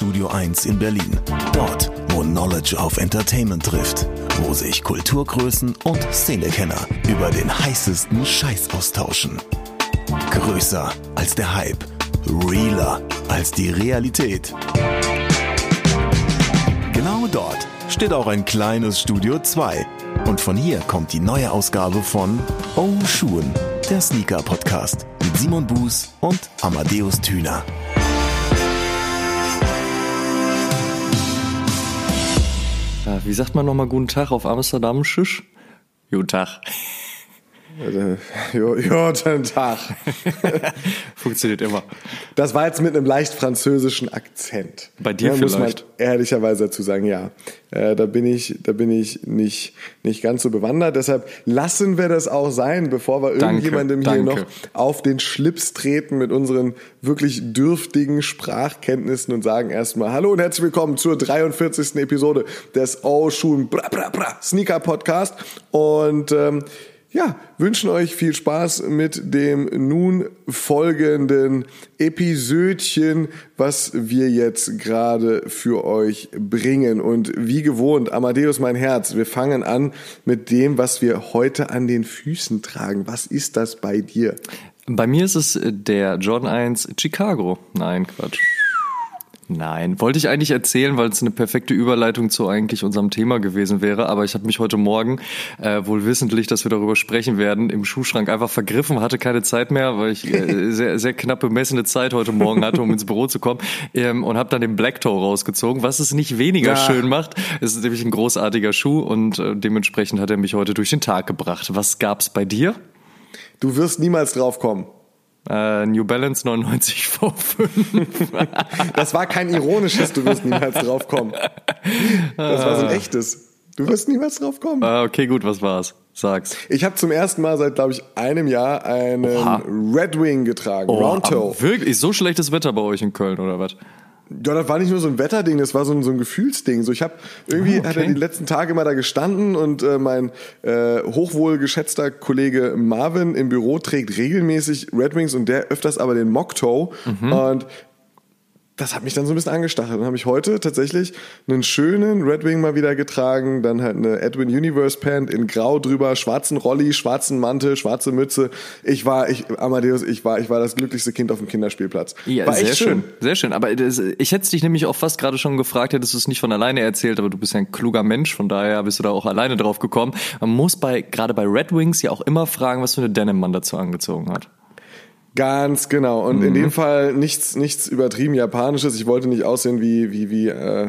Studio 1 in Berlin. Dort, wo Knowledge auf Entertainment trifft. Wo sich Kulturgrößen und Szenekenner über den heißesten Scheiß austauschen. Größer als der Hype. Realer als die Realität. Genau dort steht auch ein kleines Studio 2. Und von hier kommt die neue Ausgabe von Oh Schuhen, der Sneaker Podcast mit Simon Buß und Amadeus Thüner. Wie sagt man nochmal guten Tag auf Amsterdam? Schisch? Guten Tag. Äh, Guten Tag. Funktioniert immer. Das war jetzt mit einem leicht französischen Akzent. Bei dir ja, muss man vielleicht? ehrlicherweise dazu sagen, ja. Äh, da bin ich, da bin ich nicht, nicht ganz so bewandert. Deshalb lassen wir das auch sein, bevor wir Danke, irgendjemandem hier danke. noch auf den Schlips treten mit unseren wirklich dürftigen Sprachkenntnissen und sagen erstmal Hallo und herzlich willkommen zur 43. Episode des Oh Schuhen Bra Bra Bra Sneaker Podcast. Und ähm, ja, wünschen euch viel Spaß mit dem nun folgenden Episödchen, was wir jetzt gerade für euch bringen. Und wie gewohnt, Amadeus mein Herz, wir fangen an mit dem, was wir heute an den Füßen tragen. Was ist das bei dir? Bei mir ist es der Jordan 1 Chicago. Nein, Quatsch. Nein, wollte ich eigentlich erzählen, weil es eine perfekte Überleitung zu eigentlich unserem Thema gewesen wäre. Aber ich habe mich heute Morgen, äh, wohl wissentlich, dass wir darüber sprechen werden, im Schuhschrank einfach vergriffen, hatte keine Zeit mehr, weil ich äh, sehr, sehr knapp bemessene Zeit heute Morgen hatte, um ins Büro zu kommen. Ähm, und habe dann den Black Toe rausgezogen, was es nicht weniger Ja. schön macht. Es ist nämlich ein großartiger Schuh und äh, dementsprechend hat er mich heute durch den Tag gebracht. Was gab's bei dir? Du wirst niemals drauf kommen. Äh, New Balance 99 V5. Das war kein ironisches, du wirst niemals drauf kommen. Das war so ein echtes. Du wirst niemals drauf kommen. Ah, okay, gut, was war's? Sag's. Ich habe zum ersten Mal seit, glaube ich, einem Jahr einen Oha. Red Wing getragen. Round Toe. wirklich? So schlechtes Wetter bei euch in Köln, oder was? Ja, das war nicht nur so ein Wetterding, das war so ein, so ein Gefühlsding. So, ich habe irgendwie Ah, okay. hat er die letzten Tage immer da gestanden und äh, mein äh, hochwohlgeschätzter Kollege Marvin im Büro trägt regelmäßig Red Wings und der öfters aber den Mock Toe Mhm. und das hat mich dann so ein bisschen angestachelt. Dann habe ich heute tatsächlich einen schönen Red Wing mal wieder getragen, dann halt eine Edwin Universe Pant in Grau drüber, schwarzen Rolli, schwarzen Mantel, schwarze Mütze. Ich war, ich Amadeus, ich war, ich war das glücklichste Kind auf dem Kinderspielplatz. Ja, war sehr echt schön. Sehr schön. Aber das, ich hätte dich nämlich auch fast gerade schon gefragt, hättest du es nicht von alleine erzählt, aber du bist ja ein kluger Mensch, von daher bist du da auch alleine drauf gekommen. Man muss bei, gerade bei Red Wings ja auch immer fragen, was für eine Denim man dazu angezogen hat. Ganz genau. Und Mhm. in dem Fall nichts, nichts übertrieben Japanisches. Ich wollte nicht aussehen wie, wie, wie, äh,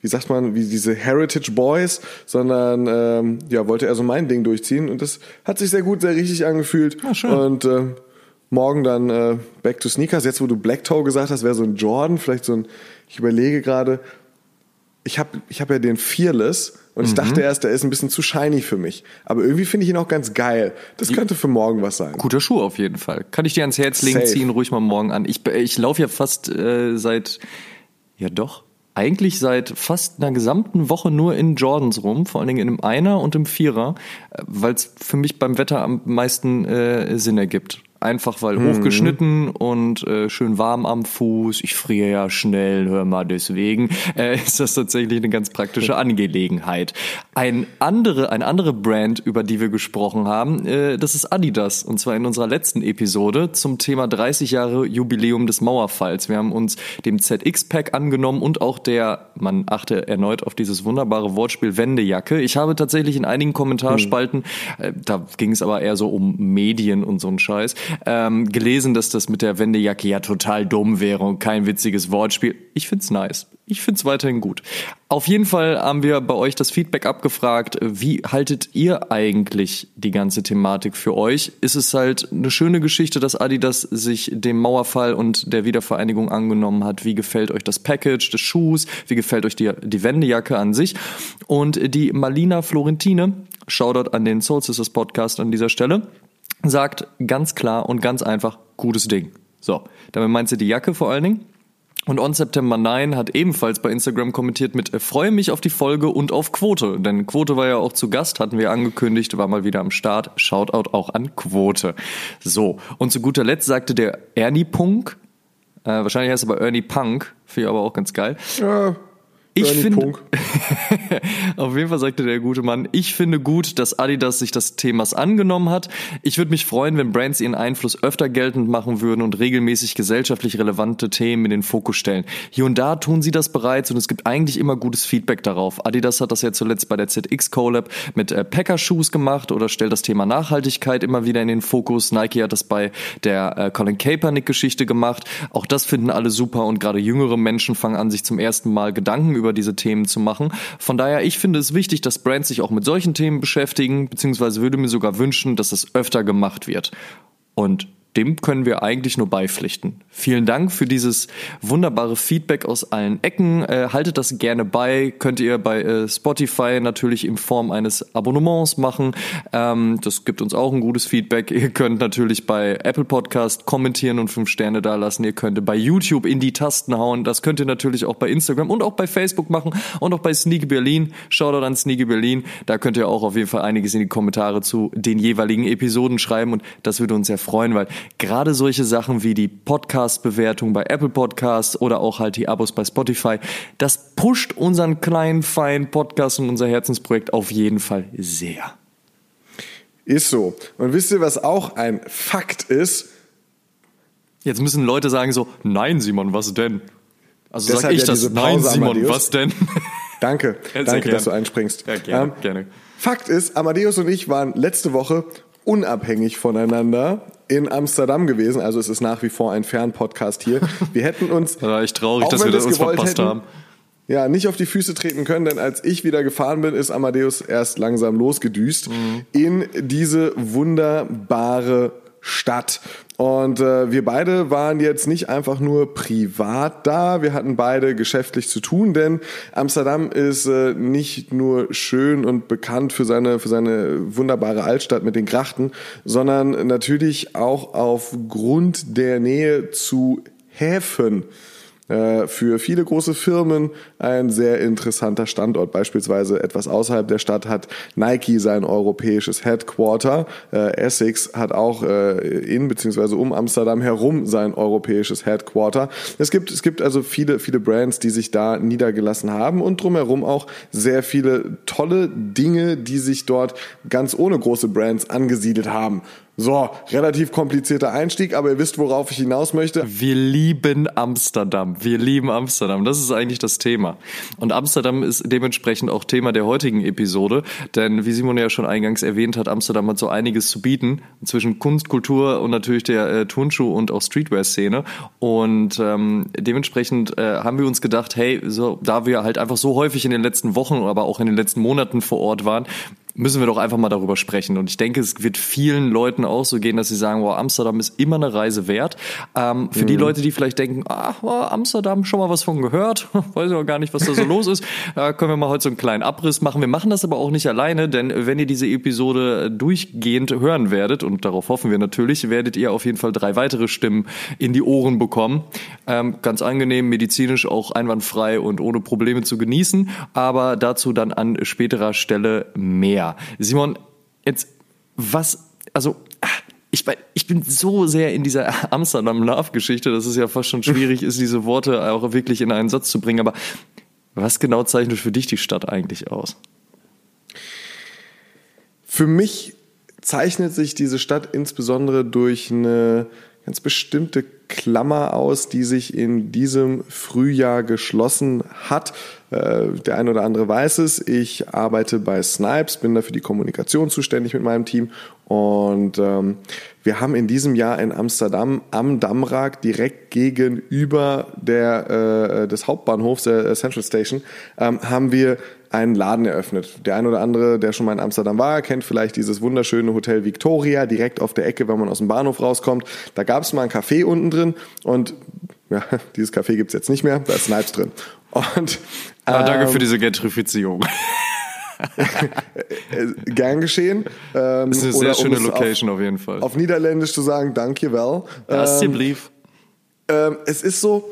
wie sagt man, wie diese Heritage Boys, sondern ähm, ja, wollte eher so mein Ding durchziehen. Und das hat sich sehr gut, sehr richtig angefühlt. Ah, schön. Und äh, morgen dann äh, Back to Sneakers. Jetzt, wo du Black Toe gesagt hast, wäre so ein Jordan, vielleicht so ein, ich überlege gerade, ich habe ich hab ja den Fearless und Mhm. ich dachte erst, der ist ein bisschen zu shiny für mich. Aber irgendwie finde ich ihn auch ganz geil. Das könnte für morgen was sein. Guter Schuh auf jeden Fall. Kann ich dir ans Herz legen, Safe. ziehen ruhig mal morgen an. Ich, ich laufe ja fast äh, seit, ja doch, eigentlich seit fast einer gesamten Woche nur in Jordans rum, vor allen Dingen in einem Einer und im Vierer, weil es für mich beim Wetter am meisten äh, Sinn ergibt. Einfach weil hochgeschnitten und äh, schön warm am Fuß. Ich friere ja schnell, hör mal, deswegen äh, ist das tatsächlich eine ganz praktische Angelegenheit. Ein andere, eine andere Brand, über die wir gesprochen haben, äh, das ist Adidas. Und zwar in unserer letzten Episode zum Thema 30 Jahre Jubiläum des Mauerfalls. Wir haben uns dem ZX-Pack angenommen und auch der, man achte erneut auf dieses wunderbare Wortspiel Wendejacke. Ich habe tatsächlich in einigen Kommentarspalten, äh, da ging es aber eher so um Medien und so ein Scheiß, ähm, gelesen, dass das mit der Wendejacke ja total dumm wäre und kein witziges Wortspiel. Ich find's nice. Ich find's weiterhin gut. Auf jeden Fall haben wir bei euch das Feedback abgefragt. Wie haltet ihr eigentlich die ganze Thematik für euch? Ist es halt eine schöne Geschichte, dass Adidas sich dem Mauerfall und der Wiedervereinigung angenommen hat? Wie gefällt euch das Package des Schuhs? Wie gefällt euch die, die Wendejacke an sich? Und die Malina Florentine, Shoutout an den Soul Sisters Podcast an dieser Stelle, sagt ganz klar und ganz einfach, gutes Ding. So, damit meint sie die Jacke vor allen Dingen. Und On September 9 hat ebenfalls bei Instagram kommentiert mit äh, Freue mich auf die Folge und auf Quote. Denn Quote war ja auch zu Gast, hatten wir angekündigt, war mal wieder am Start. Shoutout auch an Quote. So, und zu guter Letzt sagte der Ernie Punk, äh, wahrscheinlich heißt er aber Ernie Punk, Finde ich aber auch ganz geil. Ja, Ich finde, auf jeden Fall sagte der gute Mann, ich finde gut, dass Adidas sich des Themas angenommen hat. Ich würde mich freuen, wenn Brands ihren Einfluss öfter geltend machen würden und regelmäßig gesellschaftlich relevante Themen in den Fokus stellen. Hier und da tun sie das bereits und es gibt eigentlich immer gutes Feedback darauf. Adidas hat das ja zuletzt bei der ZX Collab mit äh, Packer Shoes gemacht oder stellt das Thema Nachhaltigkeit immer wieder in den Fokus. Nike hat das bei der äh, Colin Kaepernick Geschichte gemacht. Auch das finden alle super und gerade jüngere Menschen fangen an, sich zum ersten Mal Gedanken über diese Themen zu machen. Von daher, ich finde es wichtig, dass Brands sich auch mit solchen Themen beschäftigen, beziehungsweise würde mir sogar wünschen, dass es öfter gemacht wird. Und dem können wir eigentlich nur beipflichten. Vielen Dank für dieses wunderbare Feedback aus allen Ecken. Äh, haltet das gerne bei. Könnt ihr bei äh, Spotify natürlich in Form eines Abonnements machen. Ähm, das gibt uns auch ein gutes Feedback. Ihr könnt natürlich bei Apple Podcast kommentieren und fünf Sterne dalassen. Ihr könnt bei YouTube in die Tasten hauen. Das könnt ihr natürlich auch bei Instagram und auch bei Facebook machen und auch bei Sneaky Berlin. Shoutout an Sneaky Berlin. Da könnt ihr auch auf jeden Fall einiges in die Kommentare zu den jeweiligen Episoden schreiben und das würde uns sehr freuen, weil gerade solche Sachen wie die Podcast-Bewertung bei Apple Podcasts oder auch halt die Abos bei Spotify, das pusht unseren kleinen, feinen Podcast und unser Herzensprojekt auf jeden Fall sehr. Ist so. Und wisst ihr, was auch ein Fakt ist? Jetzt müssen Leute sagen so, nein Simon, was denn? Also sag Deshalb ich ja das, nein Simon, Amadeus. was denn? Danke, danke, gern. dass du einspringst. Ja, gerne, Ähm, gerne. Fakt ist, Amadeus und ich waren letzte Woche unabhängig voneinander in Amsterdam gewesen. Also es ist nach wie vor ein Fernpodcast hier. Wir hätten uns, Da war ich traurig, dass wir das uns verpasst hätten, haben. ja, nicht auf die Füße treten können, denn als ich wieder gefahren bin, ist Amadeus erst langsam losgedüst Mhm. in diese wunderbare Stadt. Und äh, wir beide waren jetzt nicht einfach nur privat da, wir hatten beide geschäftlich zu tun, denn Amsterdam ist äh, nicht nur schön und bekannt für seine, für seine wunderbare Altstadt mit den Grachten, sondern natürlich auch aufgrund der Nähe zu Häfen für viele große Firmen ein sehr interessanter Standort. Beispielsweise etwas außerhalb der Stadt hat Nike sein europäisches Headquarter. Äh, Essex hat auch äh, in bzw. um Amsterdam herum sein europäisches Headquarter. Es gibt, es gibt also viele, viele Brands, die sich da niedergelassen haben und drumherum auch sehr viele tolle Dinge, die sich dort ganz ohne große Brands angesiedelt haben. So, relativ komplizierter Einstieg, aber ihr wisst, worauf ich hinaus möchte. Wir lieben Amsterdam. Wir lieben Amsterdam. Das ist eigentlich das Thema. Und Amsterdam ist dementsprechend auch Thema der heutigen Episode. Denn wie Simon ja schon eingangs erwähnt hat, Amsterdam hat so einiges zu bieten zwischen Kunst, Kultur und natürlich der äh, Turnschuh- und auch Streetwear-Szene. Und ähm, dementsprechend äh, haben wir uns gedacht, hey, so, da wir halt einfach so häufig in den letzten Wochen, aber auch in den letzten Monaten vor Ort waren, müssen wir doch einfach mal darüber sprechen. Und ich denke, es wird vielen Leuten auch so gehen, dass sie sagen, wow, Amsterdam ist immer eine Reise wert. Ähm, für die Leute, die vielleicht denken, ah, Amsterdam, schon mal was von gehört, weiß ich auch gar nicht, was da so los ist, äh, können wir mal heute so einen kleinen Abriss machen. Wir machen das aber auch nicht alleine, denn wenn ihr diese Episode durchgehend hören werdet, und darauf hoffen wir natürlich, werdet ihr auf jeden Fall drei weitere Stimmen in die Ohren bekommen. Ähm, ganz angenehm, medizinisch auch einwandfrei und ohne Probleme zu genießen, aber dazu dann an späterer Stelle mehr. Simon, jetzt was, also ah, ich, ich bin so sehr in dieser Amsterdam-Love-Geschichte, dass es ja fast schon schwierig ist, diese Worte auch wirklich in einen Satz zu bringen. Aber was genau zeichnet für dich die Stadt eigentlich aus? Für mich zeichnet sich diese Stadt insbesondere durch eine ganz bestimmte Klammer aus, die sich in diesem Frühjahr geschlossen hat. Äh, Der ein oder andere weiß es. Ich arbeite bei Snipes, bin da für die Kommunikation zuständig mit meinem Team. Und ähm, wir haben in diesem Jahr in Amsterdam am Damrak direkt gegenüber der, äh, des Hauptbahnhofs der äh, Central Station ähm, haben wir einen Laden eröffnet. Der ein oder andere, der schon mal in Amsterdam war, kennt vielleicht dieses wunderschöne Hotel Victoria direkt auf der Ecke, wenn man aus dem Bahnhof rauskommt. Da gab es mal ein Café unten drin und ja, dieses Café gibt's jetzt nicht mehr, da ist Snipes drin. Und Ah, danke ähm, für diese Gentrifizierung. gern geschehen. Ähm, Das ist eine oder sehr um schöne es Location auf, jeden Fall. Auf, auf Niederländisch zu sagen, danke wel. Alsjeblieft. Ähm, es ist so,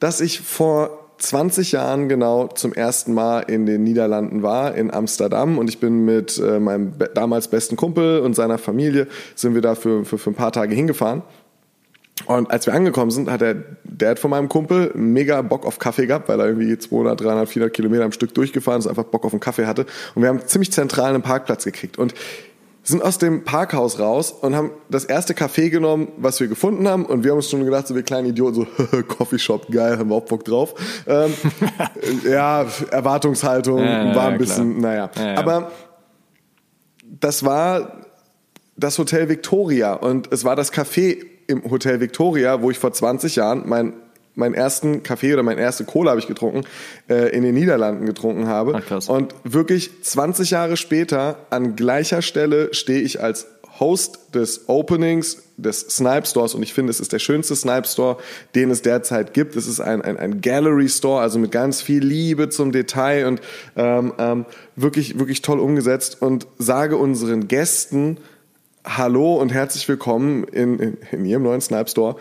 dass ich vor 20 Jahren genau zum ersten Mal in den Niederlanden war, in Amsterdam. Und ich bin mit äh, meinem damals besten Kumpel und seiner Familie, sind wir da für, für, für ein paar Tage hingefahren. Und als wir angekommen sind, hat der Dad von meinem Kumpel mega Bock auf Kaffee gehabt, weil er irgendwie 200, 300, 400 Kilometer am Stück durchgefahren ist, einfach Bock auf einen Kaffee hatte. Und wir haben ziemlich zentral einen Parkplatz gekriegt. Und sind aus dem Parkhaus raus und haben das erste Café genommen, was wir gefunden haben. Und wir haben uns schon gedacht, so wir kleinen Idioten, so Coffeeshop, geil, haben wir auch Bock drauf. Ähm, ja, Erwartungshaltung Ja, war ein ja, bisschen, klar. naja. Ja, ja. Aber das war das Hotel Victoria und es war das Café im Hotel Victoria, wo ich vor 20 Jahren mein meinen ersten Kaffee oder meine erste Cola habe ich getrunken, äh, in den Niederlanden getrunken habe. Ach, krass. Und wirklich 20 Jahre später an gleicher Stelle stehe ich als Host des Openings des Snipe Stores und ich finde, es ist der schönste Snipe Store, den es derzeit gibt. Es ist ein, ein, ein Gallery Store, also mit ganz viel Liebe zum Detail und ähm, ähm, wirklich, wirklich toll umgesetzt und sage unseren Gästen Hallo und herzlich willkommen in, in, in ihrem neuen Snipe Store.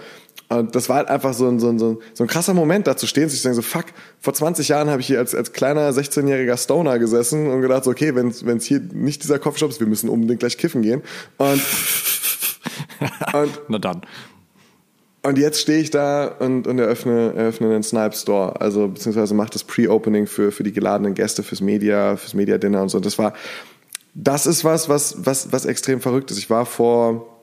Und das war halt einfach so ein, so ein, so ein, so ein krasser Moment, da zu stehen, sich zu sagen, so fuck, vor 20 Jahren habe ich hier als, als kleiner 16-jähriger Stoner gesessen und gedacht, so, okay, wenn es hier nicht dieser Coffeeshop ist, wir müssen unbedingt gleich kiffen gehen. Und, und Na dann. und jetzt stehe ich da und, und eröffne, eröffne einen Snipe Store, also beziehungsweise mache das Pre-Opening für, für die geladenen Gäste, fürs Media, fürs Media Dinner und so. Und das war, das ist was, was, was, was extrem verrückt ist. Ich war vor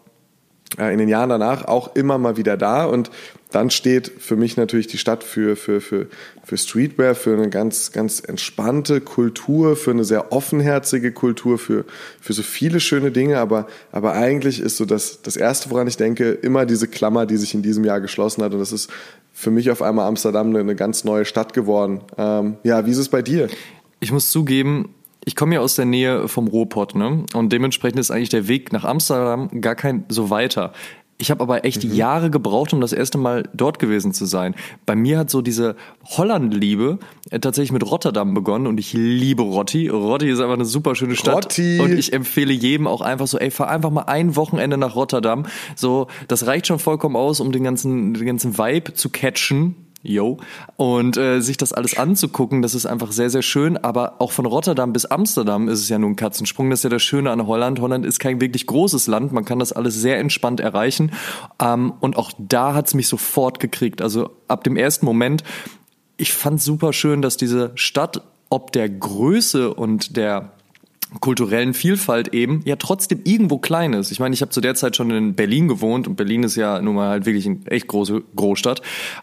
in den Jahren danach auch immer mal wieder da und dann steht für mich natürlich die Stadt für, für, für, für Streetwear, für eine ganz, ganz entspannte Kultur, für eine sehr offenherzige Kultur, für, für so viele schöne Dinge, aber, aber eigentlich ist so das, das erste, woran ich denke, immer diese Klammer, die sich in diesem Jahr geschlossen hat und das ist für mich auf einmal Amsterdam eine, eine ganz neue Stadt geworden. Ähm, ja, wie ist es bei dir? Ich muss zugeben, ich komme ja aus der Nähe vom Ruhrpott, ne? Und dementsprechend ist eigentlich der Weg nach Amsterdam gar kein so weiter. Ich habe aber echt Jahre gebraucht, um das erste Mal dort gewesen zu sein. Bei mir hat so diese Holland-Liebe äh, tatsächlich mit Rotterdam begonnen und ich liebe Rotti. Rotti ist einfach eine super schöne Stadt. Rotti. Und ich empfehle jedem auch einfach so, ey, fahr einfach mal ein Wochenende nach Rotterdam. So, das reicht schon vollkommen aus, um den ganzen, den ganzen Vibe zu catchen. Yo. Und äh, sich das alles anzugucken, das ist einfach sehr, sehr schön. Aber auch von Rotterdam bis Amsterdam ist es ja nur ein Katzensprung. Das ist ja das Schöne an Holland. Holland ist kein wirklich großes Land. Man kann das alles sehr entspannt erreichen. Ähm, und auch da hat's mich sofort gekriegt. Also ab dem ersten Moment, ich fand super schön, dass diese Stadt ob der Größe und der kulturellen Vielfalt eben ja trotzdem irgendwo klein ist. Ich meine, ich habe zu der Zeit schon in Berlin gewohnt und Berlin ist ja nun mal halt wirklich eine echt große Großstadt.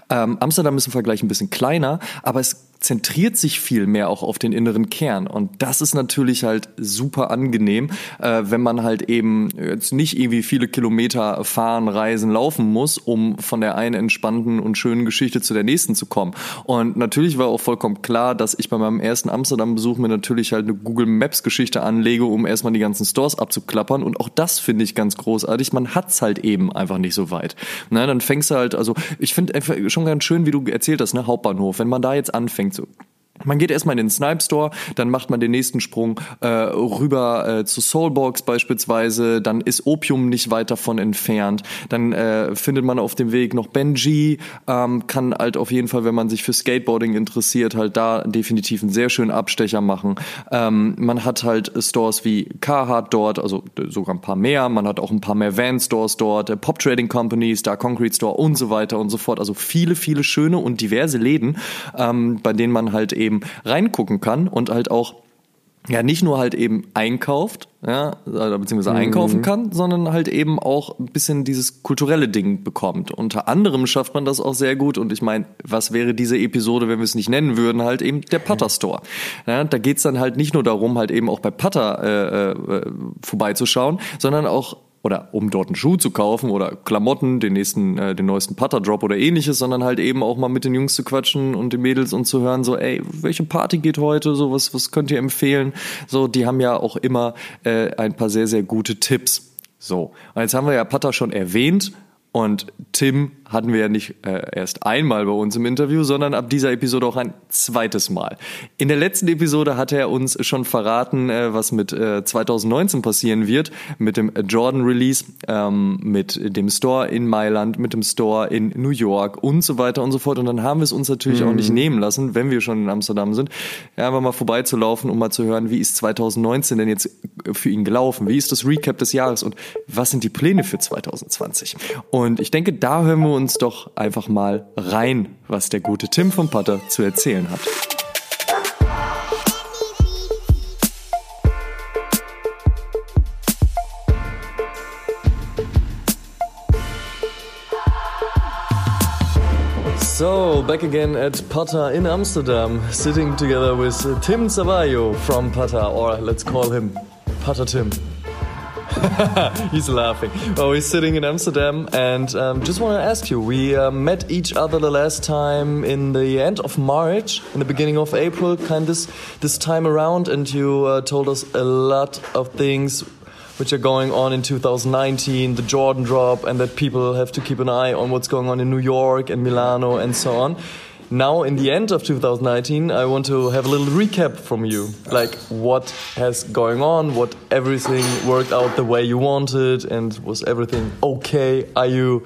Ähm, Amsterdam ist im Vergleich ein bisschen kleiner, aber es zentriert sich viel mehr auch auf den inneren Kern und das ist natürlich halt super angenehm, äh, wenn man halt eben jetzt nicht irgendwie viele Kilometer fahren, reisen, laufen muss, um von der einen entspannten und schönen Geschichte zu der nächsten zu kommen. Und natürlich war auch vollkommen klar, dass ich bei meinem ersten Amsterdam-Besuch mir natürlich halt eine Google Maps-Geschichte anlege, um erstmal die ganzen Stores abzuklappern. Und auch das finde ich ganz großartig. Man hat's halt eben einfach nicht so weit. Na, dann fängst du halt, also ich finde schon ganz schön, wie du erzählt hast, ne, Hauptbahnhof, wenn man da jetzt anfängt, so man geht erstmal in den Snipe Store, dann macht man den nächsten Sprung äh, rüber äh, zu Soulbox beispielsweise, dann ist Opium nicht weit davon entfernt, dann äh, findet man auf dem Weg noch Benji, ähm, kann halt auf jeden Fall, wenn man sich für Skateboarding interessiert, halt da definitiv einen sehr schönen Abstecher machen. Ähm, man hat halt Stores wie Carhartt dort, also sogar ein paar mehr, man hat auch ein paar mehr Van Stores dort, äh, Pop Trading Company, Star Concrete Store und so weiter und so fort. Also viele, viele schöne und diverse Läden, ähm, bei denen man halt eben reingucken kann und halt auch ja nicht nur halt eben einkauft, ja, beziehungsweise einkaufen kann, sondern halt eben auch ein bisschen dieses kulturelle Ding bekommt. Unter anderem schafft man das auch sehr gut und ich meine, was wäre diese Episode, wenn wir es nicht nennen würden, halt eben der Putter Store. Ja, da geht's dann halt nicht nur darum, halt eben auch bei Putter äh, äh, vorbeizuschauen, sondern auch oder um dort einen Schuh zu kaufen oder Klamotten, den nächsten, äh, den neuesten Putter-Drop oder ähnliches, sondern halt eben auch mal mit den Jungs zu quatschen und den Mädels und zu hören, so, ey, welche Party geht heute, so, was, was könnt ihr empfehlen? So, die haben ja auch immer äh, ein paar sehr, sehr gute Tipps. So, und jetzt haben wir ja Putter schon erwähnt und Tim hatten wir ja nicht äh, erst einmal bei uns im Interview, sondern ab dieser Episode auch ein zweites Mal. In der letzten Episode hatte er uns schon verraten, äh, was mit äh, 2019 passieren wird, mit dem Jordan Release, ähm, mit dem Store in Mailand, mit dem Store in New York und so weiter und so fort. Und dann haben wir es uns natürlich auch nicht nehmen lassen, wenn wir schon in Amsterdam sind, ja, einfach mal vorbeizulaufen, um mal zu hören, wie ist 2019 denn jetzt für ihn gelaufen? Wie ist das Recap des Jahres und was sind die Pläne für 2020? Und ich denke, da hören wir uns doch einfach mal rein, was der gute Tim vom Putter zu erzählen hat. So, back again at Pata in Amsterdam, sitting together with Tim Savayo from Pata, or let's call him Pata Tim. He's laughing. Well, we're sitting in Amsterdam, and um, just want to ask you: we uh, met each other the last time in the end of March, in the beginning of April, kind of this this time around, and you uh, told us a lot of things which are going on in 2019, the Jordan drop, and that people have to keep an eye on what's going on in New York and Milano and so on. Now, in the end of 2019, I want to have a little recap from you. Like, what has going on? What everything worked out the way you wanted? And was everything okay? Are you,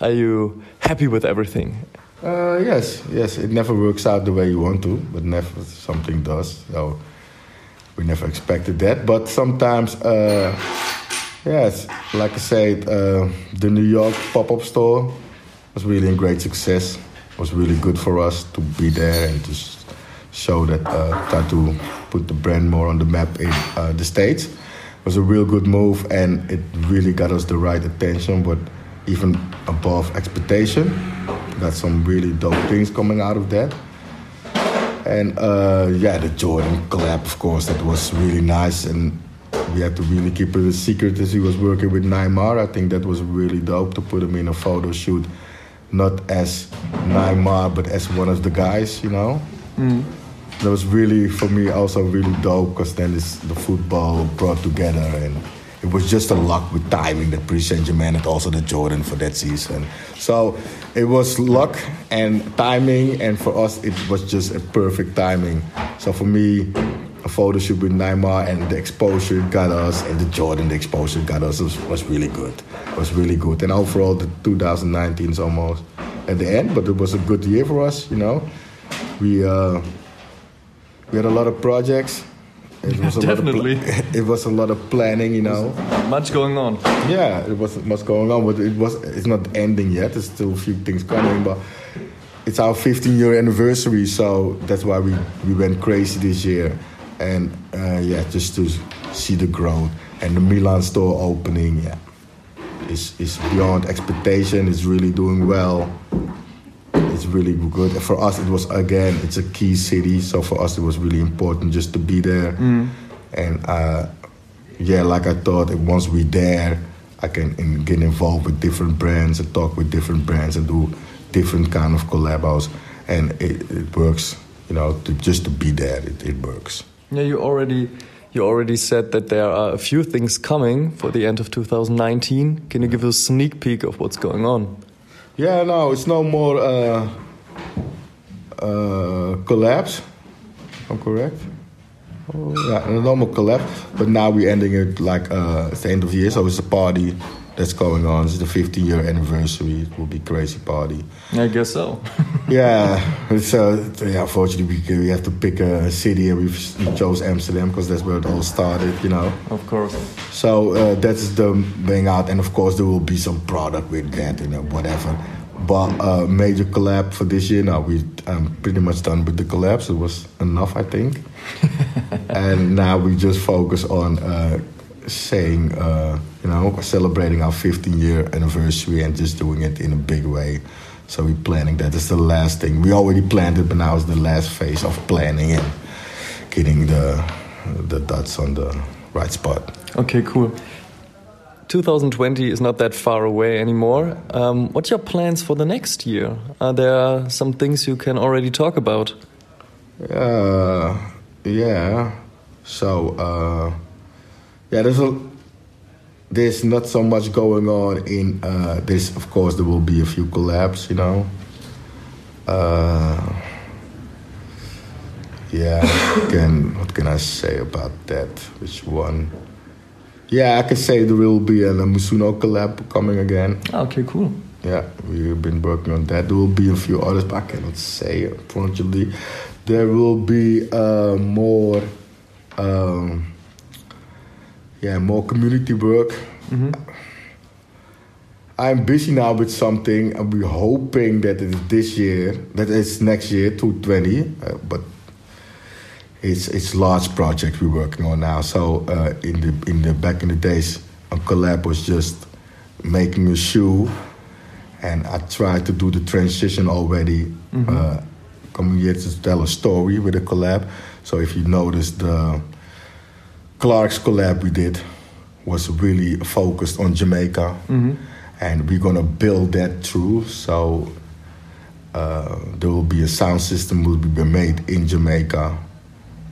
are you happy with everything? Uh, yes, yes. It never works out the way you want to, but never something does. So we never expected that. But sometimes, uh, yes, like I said, uh, the New York pop-up store was really a great success. Was really good for us to be there and to show that, uh, try to put the brand more on the map in uh, the States. It was a real good move and it really got us the right attention, but even above expectation. Got some really dope things coming out of that. And uh, yeah, the Jordan collab, of course, that was really nice. And we had to really keep it a secret as he was working with Neymar. I think that was really dope to put him in a photo shoot, not as Neymar, but as one of the guys, you know. Mm. That was really, for me, also really dope because then it's the football brought together and it was just a luck with timing that Paris Saint Germain and also the Jordan for that season. So it was luck and timing, and for us it was just a perfect timing. So for me, a photo shoot with Neymar and the exposure got us, and the Jordan the exposure got us was, was really good. It was really good, and overall the 2019 is almost at the end, but it was a good year for us. You know, we uh, we had a lot of projects it was a Definitely. Lot of it was a lot of planning, you know. Much going on. Yeah, it was much going on, but it was it's not ending yet. There's still a few things coming, but it's our 15 year anniversary, so that's why we, we went crazy this year. And uh, yeah, just to see the growth and the Milan store opening, yeah, is is beyond expectation. It's really doing well it's really good. For us, it was again, it's a key city, so for us, it was really important just to be there. Mm. And uh, yeah, like I thought, once we're there, I can get involved with different brands and talk with different brands and do different kind of collabos, and it, it works. You know, to, just to be there, it, it works. Yeah, you already you already said that there are a few things coming for the end of 2019. Can you give us a sneak peek of what's going on? Yeah, no, it's no more uh, uh, collapse. I'm correct. Oh, yeah, a normal collapse. But now we're ending it like uh, it's the end of the year, so it's a party that's going on. It's the 15 year anniversary. It will be crazy party. I guess so. yeah, so yeah, unfortunately we, we have to pick a city, and we chose Amsterdam because that's where it all started. You know. Of course. So uh, that's the main out, and of course there will be some product with that, you know, whatever. But uh, major collab for this year, now we I'm pretty much done with the collabs. It was enough, I think. and now we just focus on uh, saying, uh, you know, celebrating our 15 year anniversary and just doing it in a big way. So we're planning that. It's the last thing. We already planned it, but now it's the last phase of planning and getting the the dots on the right spot. Okay, cool. 2020 is not that far away anymore. Um, what's your plans for the next year? Are there some things you can already talk about? Uh, yeah. So, uh, yeah, there's a, there's not so much going on in uh, this. Of course, there will be a few collabs, you know. Uh, yeah, can what can I say about that? Which one? Yeah, I can say there will be a, a Musuno collab coming again. Okay, cool. Yeah, we've been working on that. There will be a few others, but I cannot say unfortunately. There will be uh, more. Um, yeah, more community work. Mm-hmm. I'm busy now with something, and we're hoping that it is this year, that it's next year, 2020. Uh, but it's it's large project we're working on now. So uh, in the in the back in the days, a collab was just making a shoe, and I tried to do the transition already. Uh, coming here to tell a story with a collab. So if you notice the Clark's collab we did was really focused on Jamaica, and we're gonna build that through. So uh, there will be a sound system will be made in Jamaica.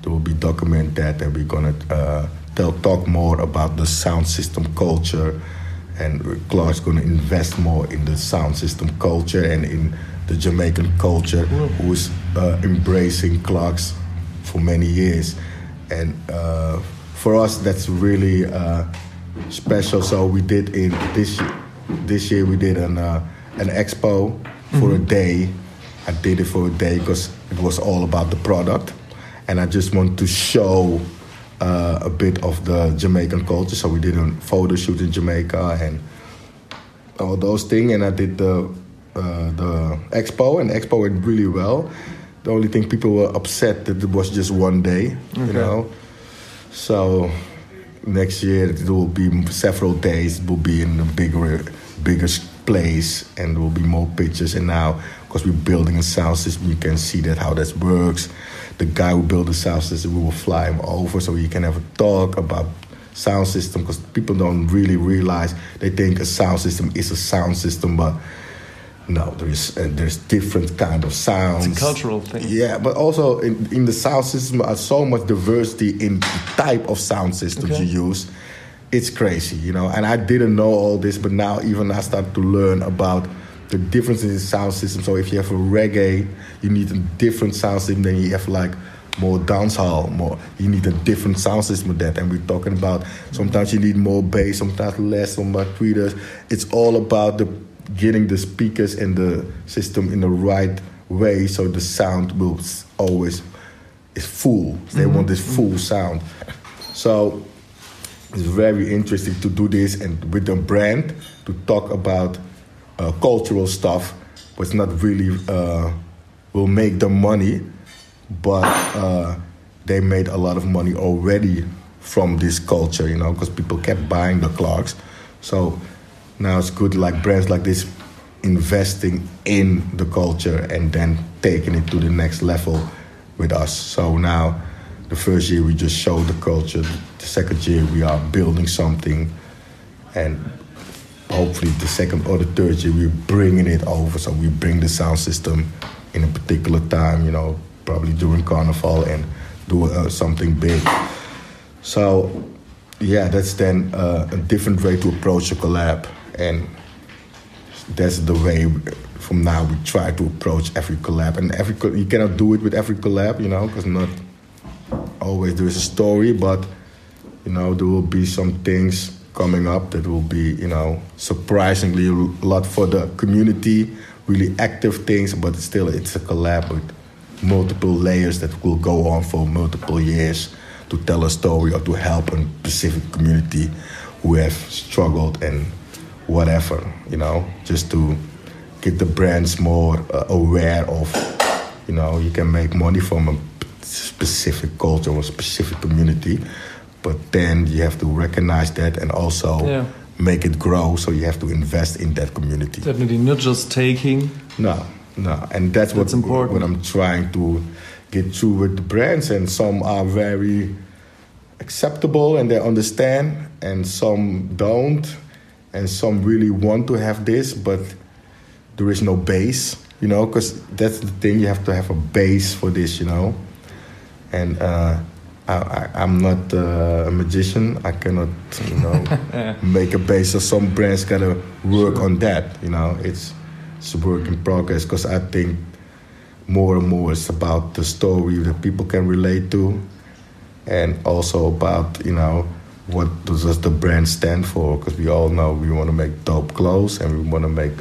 There will be document that, and we're gonna uh, tell talk more about the sound system culture. And Clark's gonna invest more in the sound system culture and in the Jamaican culture, who's uh, embracing Clark's for many years. And uh, for us, that's really uh, special. So we did in this this year we did an uh, an expo for a day. I did it for a day because it was all about the product, and I just want to show uh, a bit of the Jamaican culture. So we did a photo shoot in Jamaica and all those things, and I did the uh, the expo, and the expo went really well. The only thing people were upset that it was just one day, you know. So next year it will be several days. It will be in a bigger, bigger place, and there will be more pictures. And now, because we're building a sound system, you can see that how that works. The guy who built the sound system, we will fly him over so he can have a talk about sound system. Because people don't really realize they think a sound system is a sound system, but no, there is uh, there's different kind of sounds. It's a cultural thing. Yeah, but also in, in the sound system, there's so much diversity in the type of sound systems Okay. you use. It's crazy, you know. And I didn't know all this, but now even I start to learn about the differences in sound systems. So if you have a reggae, you need a different sound system than you have like more dancehall, more you need a different sound system with that. And we're talking about sometimes you need more bass, sometimes less, sometimes tweeters. It's all about the getting the speakers and the system in the right way so the sound will always is full. They want this full sound. So it's very interesting to do this and with the brand to talk about uh, cultural stuff, but it's not really uh, will make them money, but uh, they made a lot of money already from this culture, you know, because people kept buying the clocks. So now it's good, like brands like this, investing in the culture and then taking it to the next level with us. So now, the first year we just showed the culture. The second year we are building something, and hopefully the second or the third year we're bringing it over. So we bring the sound system in a particular time, you know, probably during Carnival and do uh, something big. So yeah, that's then uh, a different way to approach a collab, and that's the way from now we try to approach every collab. And every you cannot do it with every collab, you know, because not always there is a story, but you know there will be some things coming up that will be you know surprisingly a lot for the community, really active things, but still it's a collab with multiple layers that will go on for multiple years to tell a story or to help a specific community who have struggled and whatever, you know, just to get the brands more uh, aware of, you know, you can make money from a specific culture or specific community, but then you have to recognize that and also Yeah. make it grow. So you have to invest in that community. Definitely not just taking. No, no, and that's, what important. what I'm trying to get through with the brands, and some are very acceptable and they understand, and some don't, and some really want to have this, but there is no base, you know, because that's the thing. You have to have a base for this, you know, and. Uh, I, I, I'm not uh, a magician. I cannot, you know, make a base. So some brands gotta work on that. You know, it's it's a work in progress because I think more and more it's about the story that people can relate to, and also about you know what does the brand stand for? Because we all know we want to make dope clothes and we want to make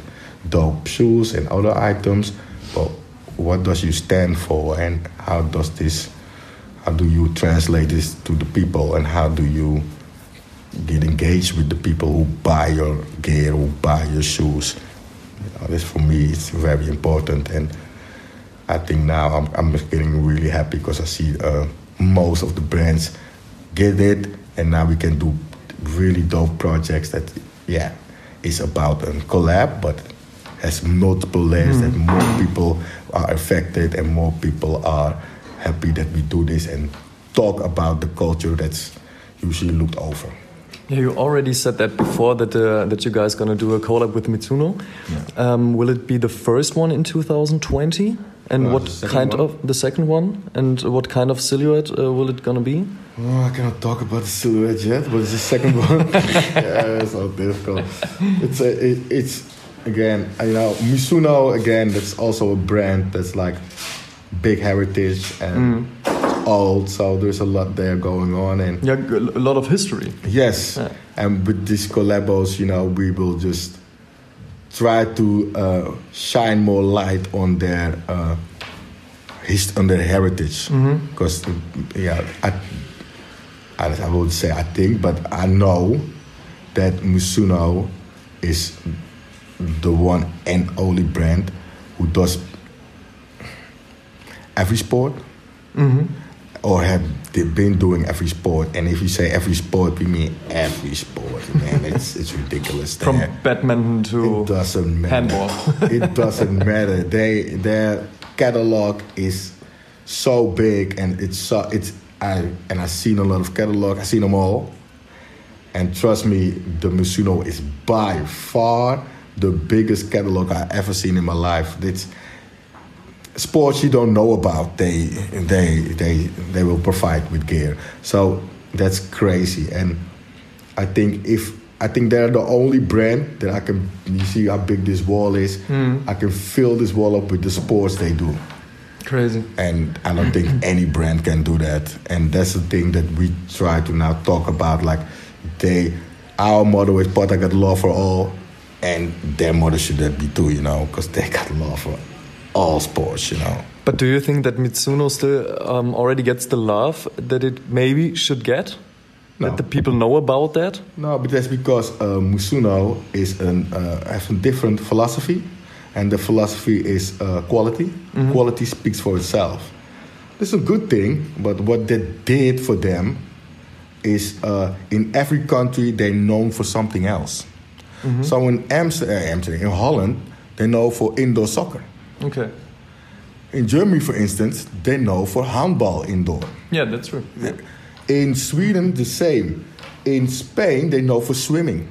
dope shoes and other items, but what does you stand for and how does this? How do you translate this to the people and how do you get engaged with the people who buy your gear, who buy your shoes. You know, this for me is very important, and I think now I'm, I'm getting really happy because I see uh, most of the brands get it, and now we can do really dope projects that, yeah, is about a collab, but has multiple layers that more people are affected and more people are happy that we do this and talk about the culture that's usually looked over. Yeah, you already said that before that uh, that you guys gonna do a collab with Mitsuno. Um, will it be the first one in 2020? And Uh, what kind one. of the second one? And what kind of silhouette uh, will it gonna be? Oh, I cannot talk about the silhouette yet, but it's the second one. yeah, it's so difficult. It's a, it, it's again, you know, Misuno again. That's also a brand that's like big heritage and it's old. So there's a lot there going on, and Yeah, a lot of history. yes, Yeah. and with these collabos, you know, we will just try to uh, shine more light on their uh, hist- on their heritage. Because yeah I, I I would say I think but I know that Musuno is the one and only brand who does every sport or have they been doing every sport and if you say every sport we mean every sport man it's it's ridiculous From badminton to it doesn't matter. handball. it doesn't matter. They their catalog is so big and it's so it's I and I've seen a lot of catalog. I've seen them all, and trust me, the Mizuno is by far the biggest catalog I've ever seen in my life. It's sports you don't know about. They they they they will provide with gear. So that's crazy. And I think if I think they're the only brand that I can. You see how big this wall is. Hmm. I can fill this wall up with the sports they do. Crazy. And I don't think any brand can do that. And that's the thing that we try to now talk about. Like they, our motto is "But I got love for all," and their motto should that be too. You know, because they got love for all sports. You know. But do you think that Mitsuno still um, already gets the love that it maybe should get? No. That the people know about that? No, but that's because uh, Musuno is an uh, has a different philosophy, and the philosophy is uh, quality. Quality speaks for itself. This is a good thing, but what they did for them is uh, in every country they're known for something else. So in Amsterdam, Amsterdam, in Holland, they know for indoor soccer. Okay. In Germany, for instance, they know for handball indoor. Yeah, that's true. In Sweden, the same. In Spain, they know for swimming,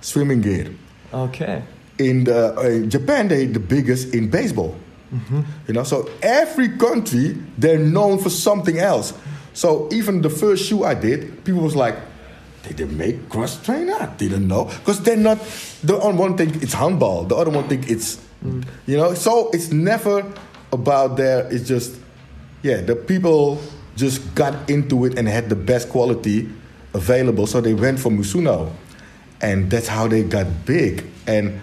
swimming gear. Okay. In the, uh, Japan, they're the biggest in baseball. You know, so every country they're known for something else. So even the first shoe I did, people was like, they "Did they make cross trainer?" I didn't know because they're not. The on one thing it's handball, the other one think it's, Mm. you know. So it's never about there. It's just, yeah, the people just got into it and had the best quality available, so they went for Musuno, and that's how they got big. And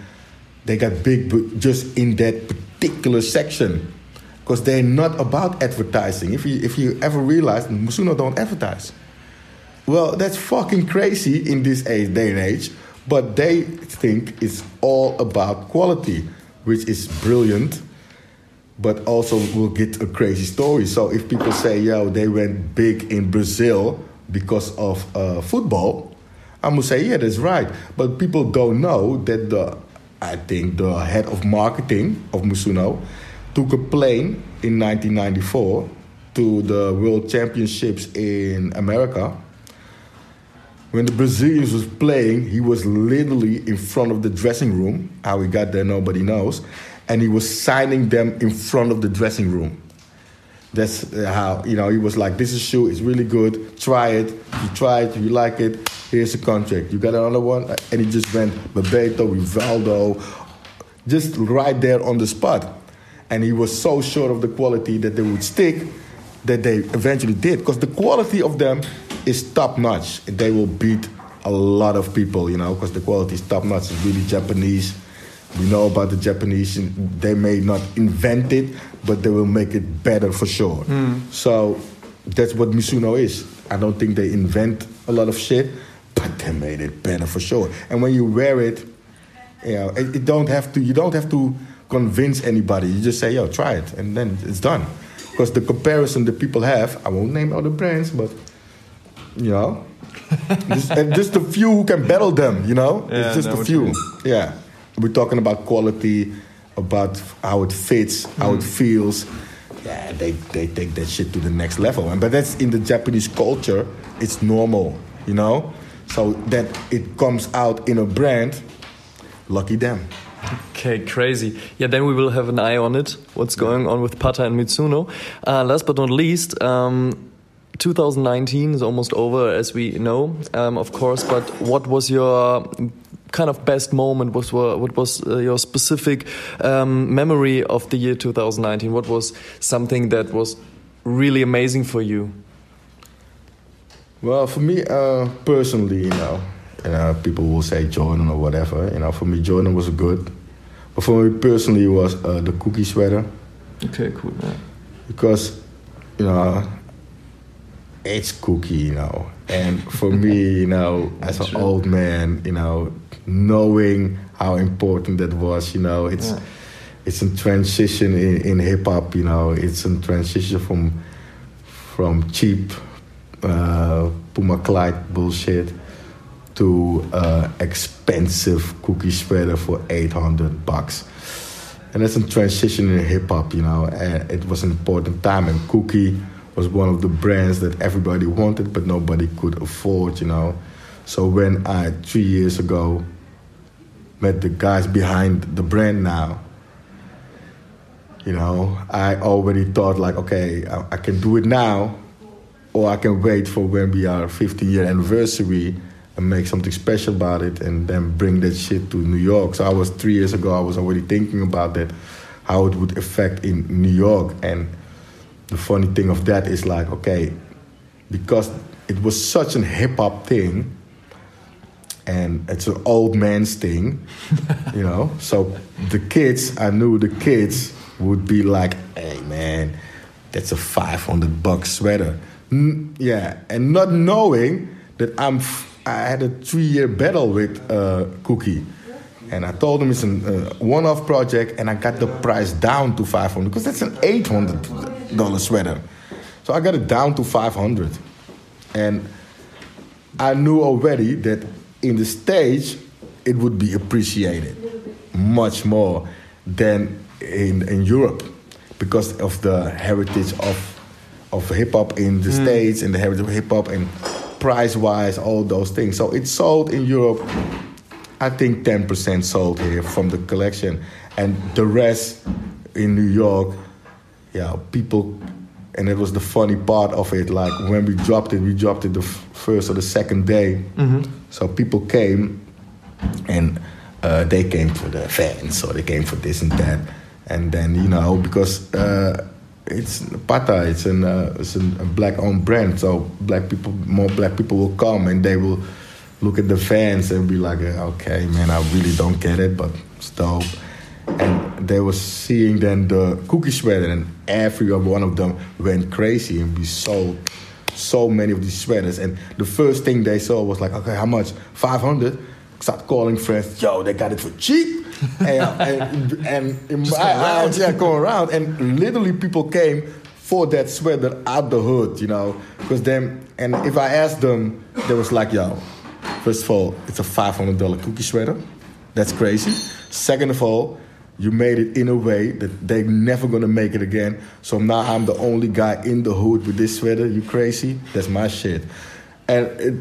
they got big just in that particular section because they're not about advertising. If you if you ever realize Musuno don't advertise, well, that's fucking crazy in this age, day and age. But they think it's all about quality, which is brilliant, but also will get a crazy story. So if people say, yo, they went big in Brazil because of uh, football, I must say, yeah, that's right. But people don't know that the, I think the head of marketing of Musuno took a plane in 1994 to the World Championships in America. When the Brazilians was playing, he was literally in front of the dressing room. How he got there, nobody knows. And he was signing them in front of the dressing room. That's uh, how, you know, he was like, this is shoe, it's really good, try it. You try it, you like it, here's a contract. You got another one? Uh, and he just went Bebeto, Rivaldo, just right there on the spot. And he was so sure of the quality that they would stick that they eventually did. Because the quality of them is top notch. They will beat a lot of people, you know, because the quality is top notch. It's really Japanese. We know about the Japanese. They may not invent it, but they will make it better for sure. Hmm. So that's what Misuno is. I don't think they invent a lot of shit, but they made it better for sure. And when you wear it, you know, it, it don't have to. You don't have to convince anybody. You just say, "Yo, try it," and then it's done. Because the comparison that people have, I won't name other brands, but you know, just, and just a few who can battle them. You know, Yeah, it's just I know a few. Yeah, we're talking about quality, about how it fits, how it feels. Yeah, they, they take that shit to the next level. And but that's in the Japanese culture, it's normal, you know? So that it comes out in a brand, lucky them. Okay, crazy. Yeah, then we will have an eye on it. What's going on with Pata and Mitsuno? Uh, last but not least, um, 2019 is almost over, as we know, um, of course. But what was your kind of best moment? Was what was uh, your specific um, memory of the year 2019? What was something that was really amazing for you? Well, for me uh, personally, you know, you know, people will say Jordan or whatever. You know, for me, Jordan was good. But for me personally, it was uh, the cookie sweater. Okay, cool. Yeah. because you know it's cookie you know and for me you know as an True. old man you know knowing how important that was you know it's Yeah. it's a transition in, in hip-hop you know it's a transition from from cheap uh, Puma Clyde bullshit to uh, expensive cookie spreader for 800 bucks and that's a transition in hip hop, you know. And it was an important time, and Cookie was one of the brands that everybody wanted, but nobody could afford, you know. So when I three years ago met the guys behind the brand now, you know, I already thought like, okay, I, I can do it now, or I can wait for when we are 50 year anniversary and make something special about it and then bring that shit to New York. So I was three years ago, I was already thinking about that, how it would affect in New York. And the funny thing of that is like, okay, because it was such a hip hop thing and it's an old man's thing, you know. So the kids, I knew the kids would be like, "Hey man, that's a five hundred buck sweater." N- yeah, and not knowing that I'm, f- I had a three year battle with uh, Cookie, and I told him it's a uh, one off project, and I got the price down to five hundred because that's an eight hundred dollar sweater. So I got it down to five hundred, and I knew already that in the stage it would be appreciated much more than in, in Europe because of the heritage of of hip hop in the hmm. states and the heritage of hip hop and price wise all those things. So it sold in Europe. I think ten percent sold here from the collection, and the rest in New York. Yeah, people and it was the funny part of it. Like when we dropped it, we dropped it the f- first or the second day. So people came, and uh, they came for the fans, or they came for this and that, and then you know because uh, it's Pata, it's an uh, it's an, a black-owned brand, so black people, more black people will come, and they will look at the fans and be like, okay, man, I really don't get it, but it's dope and they were seeing then the cookie sweater and every one of them went crazy and we sold so many of these sweaters. And the first thing they saw was like okay how much? 500 start calling friends yo they got it for cheap. And, and, and my eyes yeah going around. And literally people came for that sweater out the hood you know because then and if i asked them they was like yo first of all it's a $500 cookie sweater. That's crazy. Second of all, you made it in a way that they're never gonna make it again. So now I'm the only guy in the hood with this sweater. You crazy? That's my shit. And it,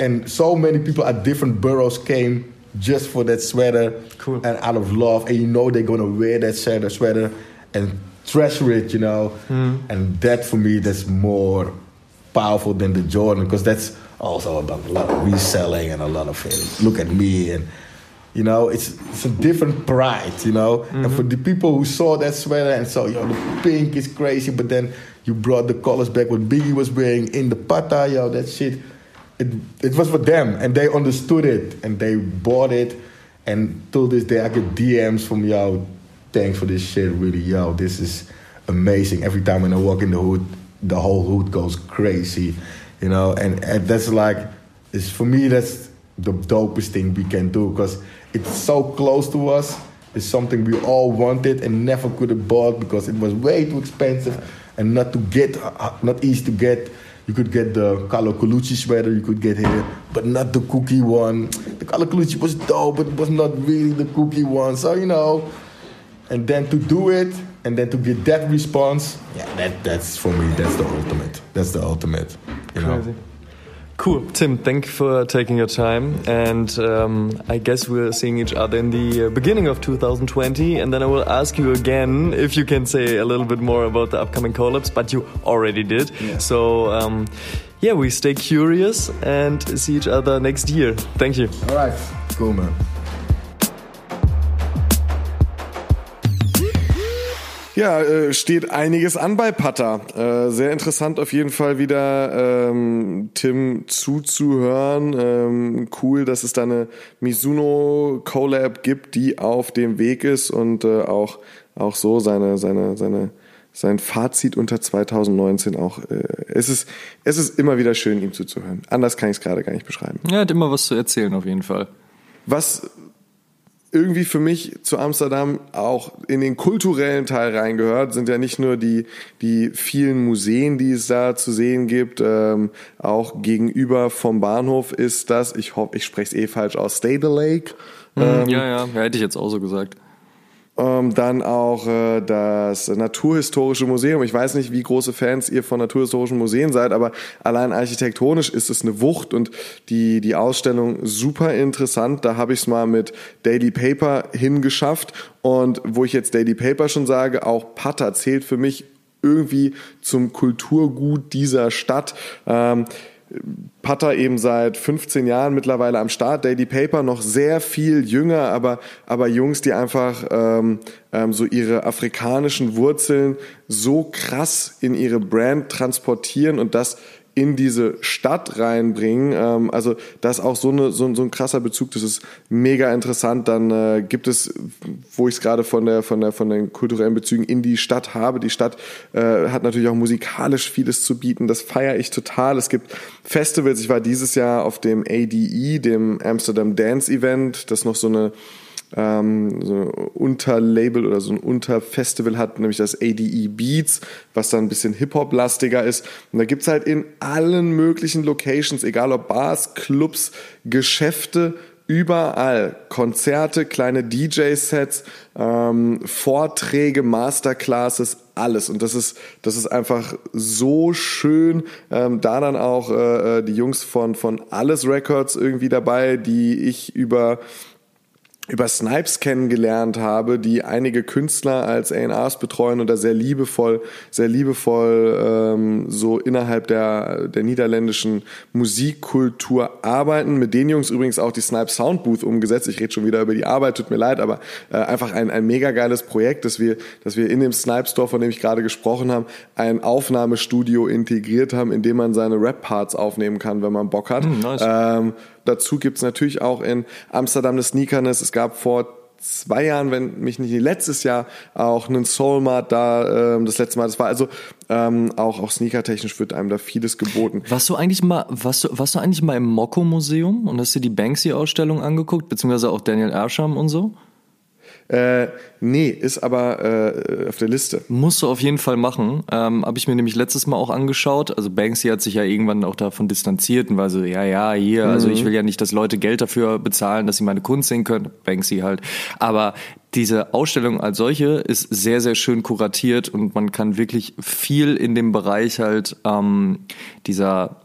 and so many people at different boroughs came just for that sweater Cool. and out of love. And you know they're gonna wear that sweater, sweater and treasure it. You know, hmm. and that for me that's more powerful than the Jordan because that's also about a lot of reselling and a lot of hey, look at me and you know it's it's a different pride you know? And for the people who saw that sweater and saw yo the pink is crazy but then you brought the colors back what Biggie was wearing in the pata yo that shit it it was for them and they understood it and they bought it. And till this day I get DMs from yo thanks for this shit really yo this is amazing. Every time when I walk in the hood the whole hood goes crazy you know? And, and that's like it's for me that's the dopest thing we can do because it's so close to us. It's something we all wanted and never could have bought because it was way too expensive and not to get, uh, not easy to get. You could get the Carlo Colucci sweater you could get here, but not the cookie one. The Carlo Colucci was dope, but it was not really the cookie one. So you know, and then to do it and then to get that response, yeah, that that's for me. That's the ultimate. That's the ultimate. You know. Cool. Tim, thank you for taking your time. And um, I guess we're seeing each other in the uh, beginning of 2020. And then I will ask you again if you can say a little bit more about the upcoming collabs, but you already did. Yeah. So, um, yeah, we stay curious and see each other next year. Thank you. All right. Cool, man. Ja, äh, steht einiges an bei Pata. Äh, sehr interessant auf jeden Fall wieder ähm, Tim zuzuhören. Ähm, cool, dass es da eine Mizuno Collab gibt, die auf dem Weg ist und äh, auch auch so seine seine seine sein Fazit unter 2019 auch. Äh, es ist es ist immer wieder schön ihm zuzuhören. Anders kann ich es gerade gar nicht beschreiben. Er hat immer was zu erzählen auf jeden Fall. Was irgendwie für mich zu Amsterdam auch in den kulturellen Teil reingehört, sind ja nicht nur die, die vielen Museen, die es da zu sehen gibt, ähm, auch gegenüber vom Bahnhof ist das, ich hoffe, ich spreche es eh falsch aus, Stay the Lake. Ähm, ja, ja, ja, hätte ich jetzt auch so gesagt. Ähm, dann auch äh, das Naturhistorische Museum. Ich weiß nicht, wie große Fans ihr von naturhistorischen Museen seid, aber allein architektonisch ist es eine Wucht und die, die Ausstellung super interessant. Da habe ich es mal mit Daily Paper hingeschafft. Und wo ich jetzt Daily Paper schon sage, auch Pata zählt für mich irgendwie zum Kulturgut dieser Stadt. Ähm, Putter eben seit 15 Jahren mittlerweile am Start, Daily Paper noch sehr viel jünger, aber, aber Jungs, die einfach ähm, ähm, so ihre afrikanischen Wurzeln so krass in ihre Brand transportieren und das in diese Stadt reinbringen. Ähm, also das ist auch so, eine, so, so ein krasser Bezug, das ist mega interessant. Dann äh, gibt es, wo ich es gerade von der, von, der, von den kulturellen Bezügen in die Stadt habe, die Stadt äh, hat natürlich auch musikalisch vieles zu bieten, das feiere ich total. Es gibt Festivals, ich war dieses Jahr auf dem ADE, dem Amsterdam Dance Event, das noch so eine ähm, so ein Unterlabel oder so ein Unterfestival hat, nämlich das ADE Beats, was dann ein bisschen Hip-Hop-lastiger ist. Und da gibt's halt in allen möglichen Locations, egal ob Bars, Clubs, Geschäfte, überall Konzerte, kleine DJ-Sets, ähm, Vorträge, Masterclasses, alles. Und das ist, das ist einfach so schön. Ähm, da dann auch äh, äh die Jungs von, von Alles Records irgendwie dabei, die ich über über Snipes kennengelernt habe, die einige Künstler als A&Rs betreuen und da sehr liebevoll, sehr liebevoll ähm, so innerhalb der, der niederländischen Musikkultur arbeiten. Mit den Jungs übrigens auch die Snipes Soundbooth umgesetzt. Ich rede schon wieder über die Arbeit, tut mir leid, aber äh, einfach ein, ein mega geiles Projekt, dass wir, dass wir in dem Snipes Store, von dem ich gerade gesprochen habe, ein Aufnahmestudio integriert haben, in dem man seine Rap-Parts aufnehmen kann, wenn man Bock hat. Mm, nice. ähm, Dazu gibt's natürlich auch in Amsterdam eine Sneakerness. Es gab vor zwei Jahren, wenn mich nicht letztes Jahr auch einen Soulmart da ähm, das letzte Mal. Das war also ähm, auch auch sneakertechnisch wird einem da vieles geboten. Warst du eigentlich mal warst du warst du eigentlich mal im Mokko Museum und hast dir die Banksy Ausstellung angeguckt beziehungsweise auch Daniel Ersham und so? Äh, nee, ist aber äh, auf der Liste. Musst du auf jeden Fall machen. Ähm, Habe ich mir nämlich letztes Mal auch angeschaut. Also Banksy hat sich ja irgendwann auch davon distanziert und war so, ja, ja, hier, also mhm. ich will ja nicht, dass Leute Geld dafür bezahlen, dass sie meine Kunst sehen können. Banksy halt. Aber diese Ausstellung als solche ist sehr, sehr schön kuratiert und man kann wirklich viel in dem Bereich halt ähm, dieser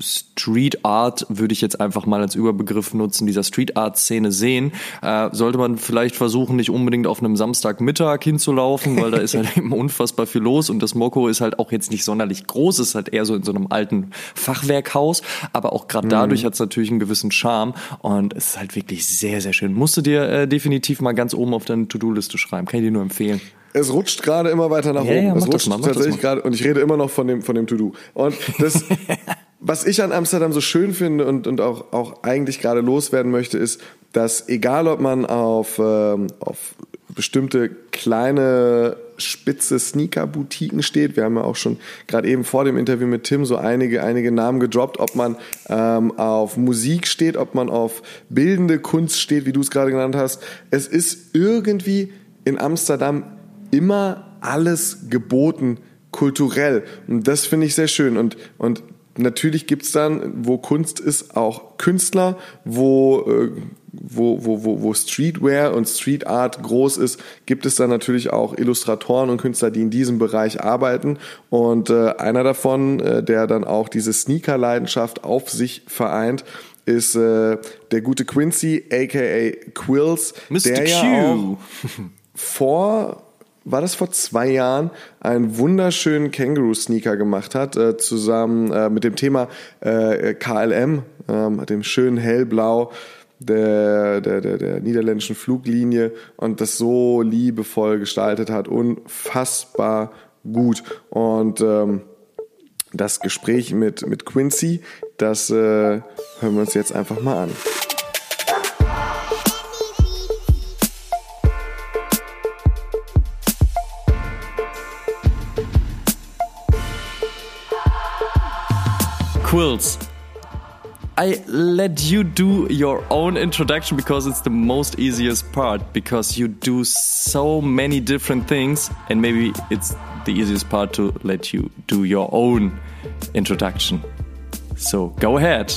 Street Art, würde ich jetzt einfach mal als Überbegriff nutzen, dieser Street Art Szene sehen. Äh, sollte man vielleicht versuchen, nicht unbedingt auf einem Samstagmittag hinzulaufen, weil da ist halt eben unfassbar viel los und das Moko ist halt auch jetzt nicht sonderlich groß, ist halt eher so in so einem alten Fachwerkhaus, aber auch gerade mhm. dadurch hat es natürlich einen gewissen Charme und es ist halt wirklich sehr, sehr schön. Musst du dir äh, definitiv mal ganz oben oben auf deine To-Do-Liste schreiben. Kann ich dir nur empfehlen. Es rutscht gerade immer weiter nach ja, oben. Ja, es rutscht mal, tatsächlich gerade und ich rede immer noch von dem von dem To-Do. Und das was ich an Amsterdam so schön finde und, und auch, auch eigentlich gerade loswerden möchte, ist, dass egal ob man auf, ähm, auf bestimmte kleine spitze Sneaker-Boutiquen steht. Wir haben ja auch schon gerade eben vor dem Interview mit Tim so einige, einige Namen gedroppt, ob man ähm, auf Musik steht, ob man auf bildende Kunst steht, wie du es gerade genannt hast. Es ist irgendwie in Amsterdam immer alles geboten kulturell. Und das finde ich sehr schön. Und, und natürlich gibt es dann, wo Kunst ist, auch Künstler, wo, äh, wo, wo, wo, wo Streetwear und Street Art groß ist, gibt es dann natürlich auch Illustratoren und Künstler, die in diesem Bereich arbeiten. Und äh, einer davon, äh, der dann auch diese Sneaker-Leidenschaft auf sich vereint, ist äh, der gute Quincy, aka Quills, Mr. der Q. ja auch vor war das vor zwei Jahren, einen wunderschönen Känguru-Sneaker gemacht hat, äh, zusammen äh, mit dem Thema äh, KLM, äh, dem schönen hellblau der, der, der, der niederländischen Fluglinie und das so liebevoll gestaltet hat. Unfassbar gut. Und ähm, das Gespräch mit, mit Quincy, das äh, hören wir uns jetzt einfach mal an. Quills. I let you do your own introduction because it's the most easiest part because you do so many different things and maybe it's the easiest part to let you do your own introduction. So go ahead.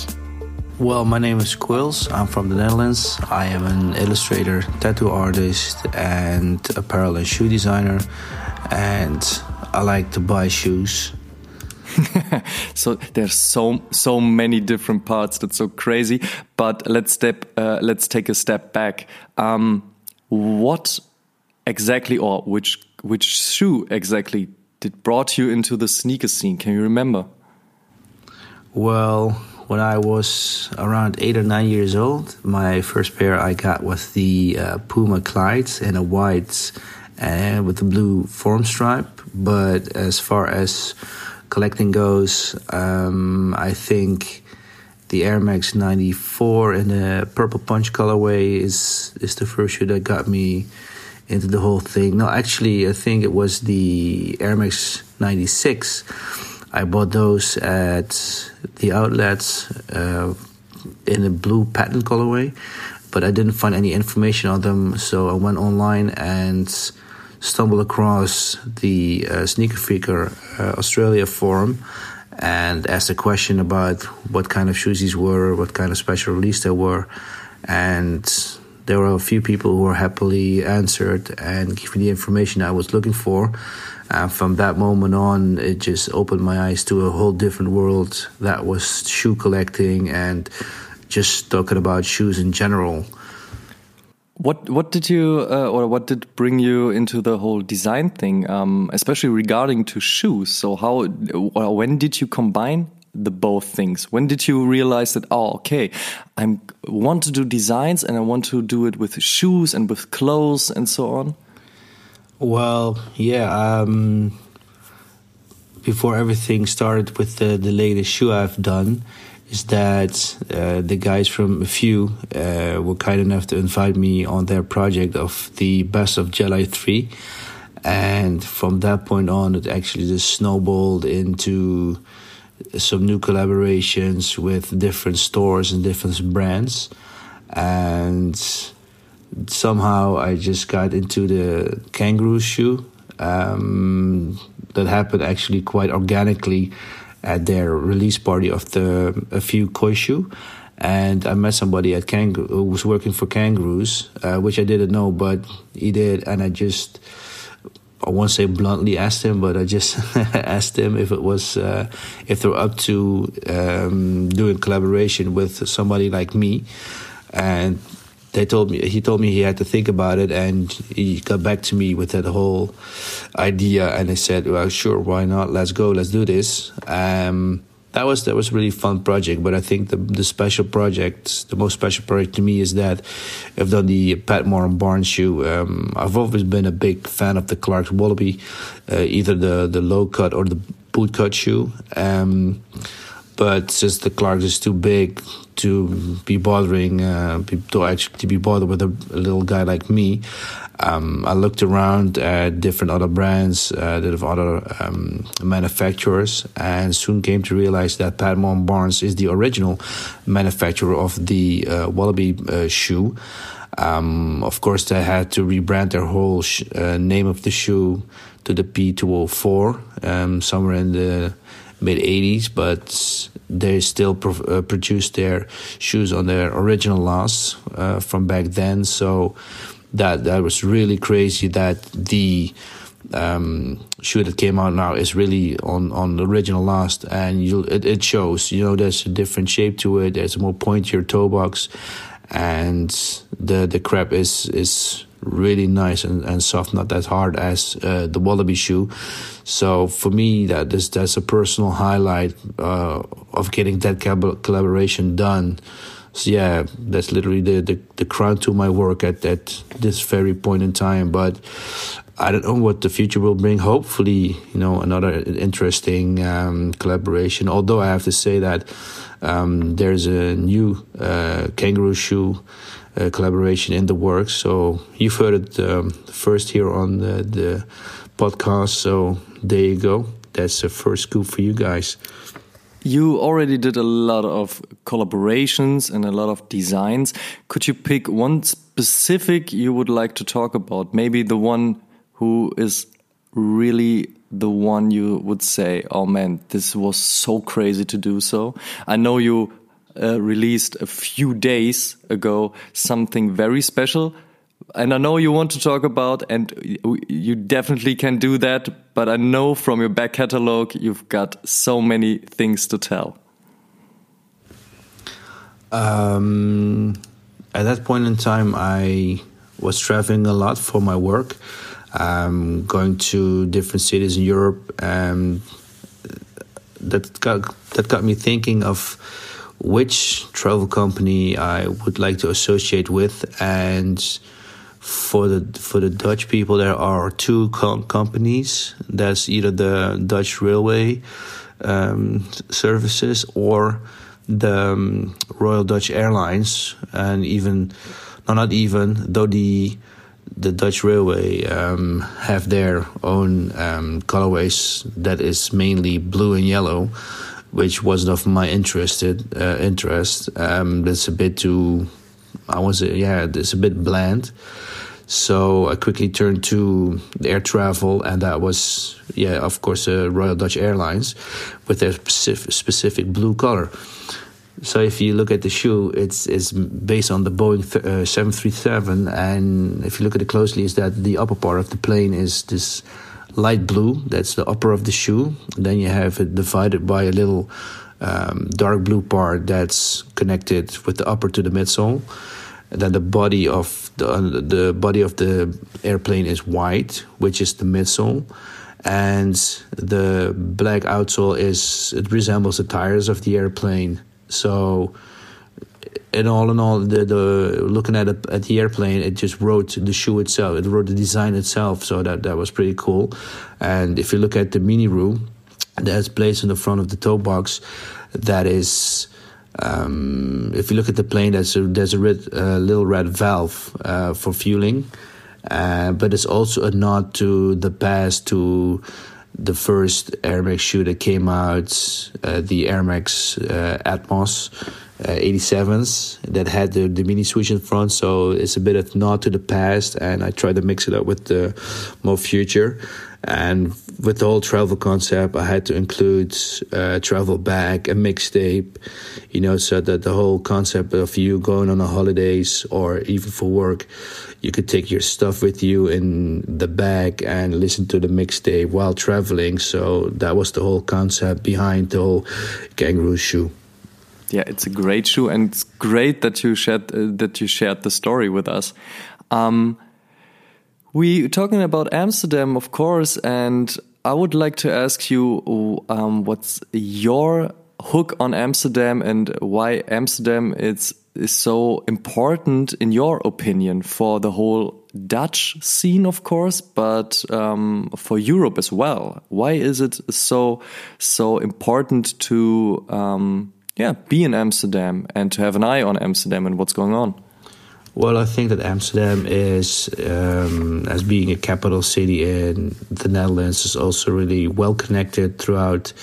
Well, my name is Quills. I'm from the Netherlands. I am an illustrator, tattoo artist, and apparel and shoe designer. And I like to buy shoes. so there's so so many different parts that's so crazy but let's step uh, let's take a step back. Um, what exactly or which which shoe exactly did brought you into the sneaker scene? Can you remember? Well, when I was around eight or nine years old, my first pair I got was the uh, Puma Clydes in a white and with a blue form stripe. But as far as collecting goes, um, I think the Air Max 94 in the purple punch colorway is is the first shoe that got me into the whole thing. No, actually, I think it was the Air Max 96. I bought those at the outlets uh, in a blue patent colorway, but I didn't find any information on them. So I went online and stumbled across the uh, Sneaker Freaker uh, Australia forum and asked a question about what kind of shoes these were, what kind of special release they were, and there were a few people who were happily answered and gave me the information I was looking for. And from that moment on, it just opened my eyes to a whole different world that was shoe collecting and just talking about shoes in general. What what did you uh, or what did bring you into the whole design thing, um, especially regarding to shoes? So how or when did you combine the both things? When did you realize that oh okay, I want to do designs and I want to do it with shoes and with clothes and so on? Well, yeah. Um, before everything started with the, the latest shoe I've done, is that uh, the guys from a few uh, were kind enough to invite me on their project of the best of Jedi 3. And from that point on, it actually just snowballed into some new collaborations with different stores and different brands. And somehow I just got into the kangaroo shoe. Um, that happened actually quite organically at their release party of the a few koishu. And I met somebody at Kangaroo who was working for Kangaroos, uh, which I didn't know, but he did. And I just, I won't say bluntly asked him, but I just asked him if it was, uh, if they're up to um, doing collaboration with somebody like me. And they told me he told me he had to think about it and he got back to me with that whole idea and I said well sure why not? Let's go let's do this. Um, that was that was a really fun project but I think the the special project the most special project to me is that I've done the Patmore and Barnes shoe. Um, I've always been a big fan of the Clark's Wallaby uh, either the the low cut or the boot cut shoe. Um, but since the Clarks is too big to be bothering, uh, to actually to be bothered with a, a little guy like me, um, I looked around at different other brands, uh, of other um, manufacturers, and soon came to realize that Padmore Barnes is the original manufacturer of the uh, Wallaby uh, shoe. Um, of course, they had to rebrand their whole uh, name of the shoe to the P204 um, somewhere in the mid 80s, but they still pro- uh, produce their shoes on their original lasts uh, from back then. So that that was really crazy that the um, shoe that came out now is really on on the original last, and you it, it shows. You know, there's a different shape to it. There's a more pointier toe box, and the the crap is is really nice and, and soft, not that hard as uh, the Wallaby shoe. So for me, that is that's a personal highlight uh, of getting that collaboration done. So yeah, that's literally the, the, the crown to my work at, at this very point in time. But I don't know what the future will bring. Hopefully, you know, another interesting um, collaboration. Although I have to say that um, there's a new uh, kangaroo shoe uh, collaboration in the works. So you've heard it um, first here on the, the podcast. So there you go. That's the first scoop for you guys. You already did a lot of collaborations and a lot of designs. Could you pick one specific you would like to talk about? Maybe the one who is really the one you would say, oh man, this was so crazy to do so. I know you uh, released a few days ago something very special and I know you want to talk about, and you definitely can do that. But I know from your back catalog, you've got so many things to tell. Um, at that point in time, I was traveling a lot for my work, um, going to different cities in Europe, and that got that got me thinking of which travel company I would like to associate with, and for the for the Dutch people, there are two com companies. That's either the Dutch Railway um, Services or the um, Royal Dutch Airlines, and even no, not even though the the Dutch Railway um, have their own um, colorways that is mainly blue and yellow, which wasn't of my interested uh, interest. Um, that's a bit too, I was yeah, it's a bit bland. So I quickly turned to air travel, and that was, yeah, of course, uh, Royal Dutch Airlines with their specific, specific blue color. So if you look at the shoe, it's it's based on the Boeing uh, 737, and if you look at it closely, is that the upper part of the plane is this light blue. That's the upper of the shoe. Then you have it divided by a little um, dark blue part that's connected with the upper to the midsole then the body of the uh, the body of the airplane is white, which is the midsole, and the black outsole is it resembles the tires of the airplane. So, in all in all, the, the looking at at the airplane, it just wrote the shoe itself. It wrote the design itself. So that that was pretty cool. And if you look at the mini room, that's placed in the front of the toe box, that is um, if you look at the plane, there's a, there's a red, uh, little red valve uh, for fueling, uh, but it's also a nod to the past, to the first Air Max shoe that came out, uh, the Air Max uh, Atmos. 87s uh, that had the, the mini switch in front, so it's a bit of nod to the past, and I try to mix it up with the more future. And with the whole travel concept, I had to include a travel bag, a mixtape, you know, so that the whole concept of you going on a holidays or even for work, you could take your stuff with you in the bag and listen to the mixtape while traveling. So that was the whole concept behind the whole kangaroo shoe. Yeah, it's a great shoe, and it's great that you shared uh, that you shared the story with us. Um, we talking about Amsterdam, of course, and I would like to ask you um, what's your hook on Amsterdam and why Amsterdam is is so important in your opinion for the whole Dutch scene, of course, but um, for Europe as well. Why is it so so important to um, yeah be in Amsterdam and to have an eye on Amsterdam and what's going on? Well, I think that Amsterdam is, um, as being a capital city in the Netherlands, is also really well connected throughout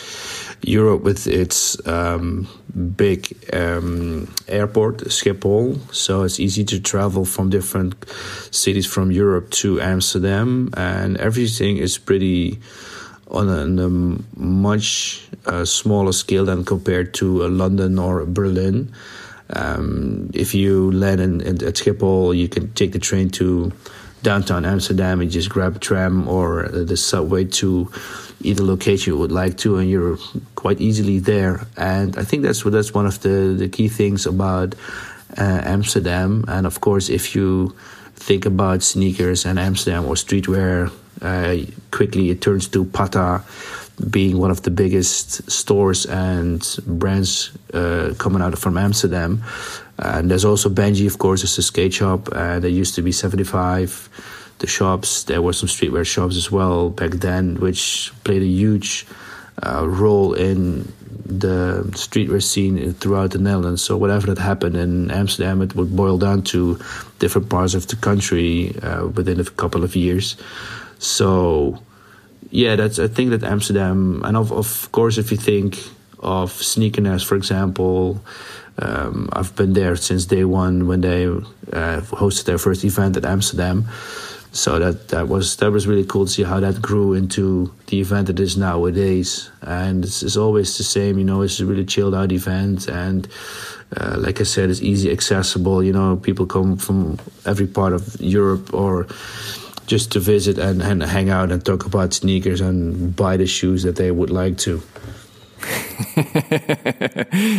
Europe with its um, big um, airport, Schiphol. So it's easy to travel from different cities from Europe to Amsterdam, and everything is pretty on a, on a much uh, smaller scale than compared to uh, London or Berlin. Um, if you land in, in, at Schiphol, you can take the train to downtown Amsterdam and just grab a tram or the subway to either location you would like to, and you're quite easily there. And I think that's that's one of the the key things about uh, Amsterdam. And of course, if you think about sneakers and Amsterdam or streetwear, uh, quickly it turns to Pata being one of the biggest stores and brands uh, coming out from Amsterdam. And there's also Benji, of course, it's a skate shop. Uh, there used to be 75 the shops. There were some streetwear shops as well back then, which played a huge uh, role in the streetwear scene throughout the Netherlands. So whatever that happened in Amsterdam, it would boil down to different parts of the country uh, within a couple of years. So yeah, that's I think that Amsterdam, and of of course, if you think of sneakerness, for example. Um, I've been there since day one when they uh, hosted their first event at Amsterdam so that that was that was really cool to see how that grew into the event it is nowadays and it's, it's always the same you know it's a really chilled out event and uh, like I said it's easy accessible you know people come from every part of Europe or just to visit and, and hang out and talk about sneakers and buy the shoes that they would like to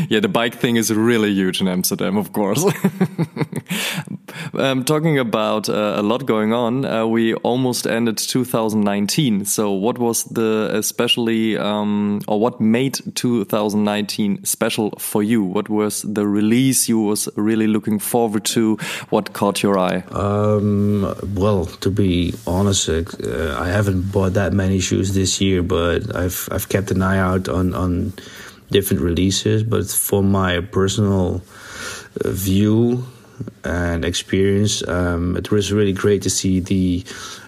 yeah, the bike thing is really huge in Amsterdam, of course. um, talking about uh, a lot going on, uh, we almost ended 2019. So, what was the especially, um, or what made 2019 special for you? What was the release you was really looking forward to? What caught your eye? Um, well, to be honest, uh, I haven't bought that many shoes this year, but I've I've kept an eye out on on different releases. But for my personal uh, view and experience, um, it was really great to see the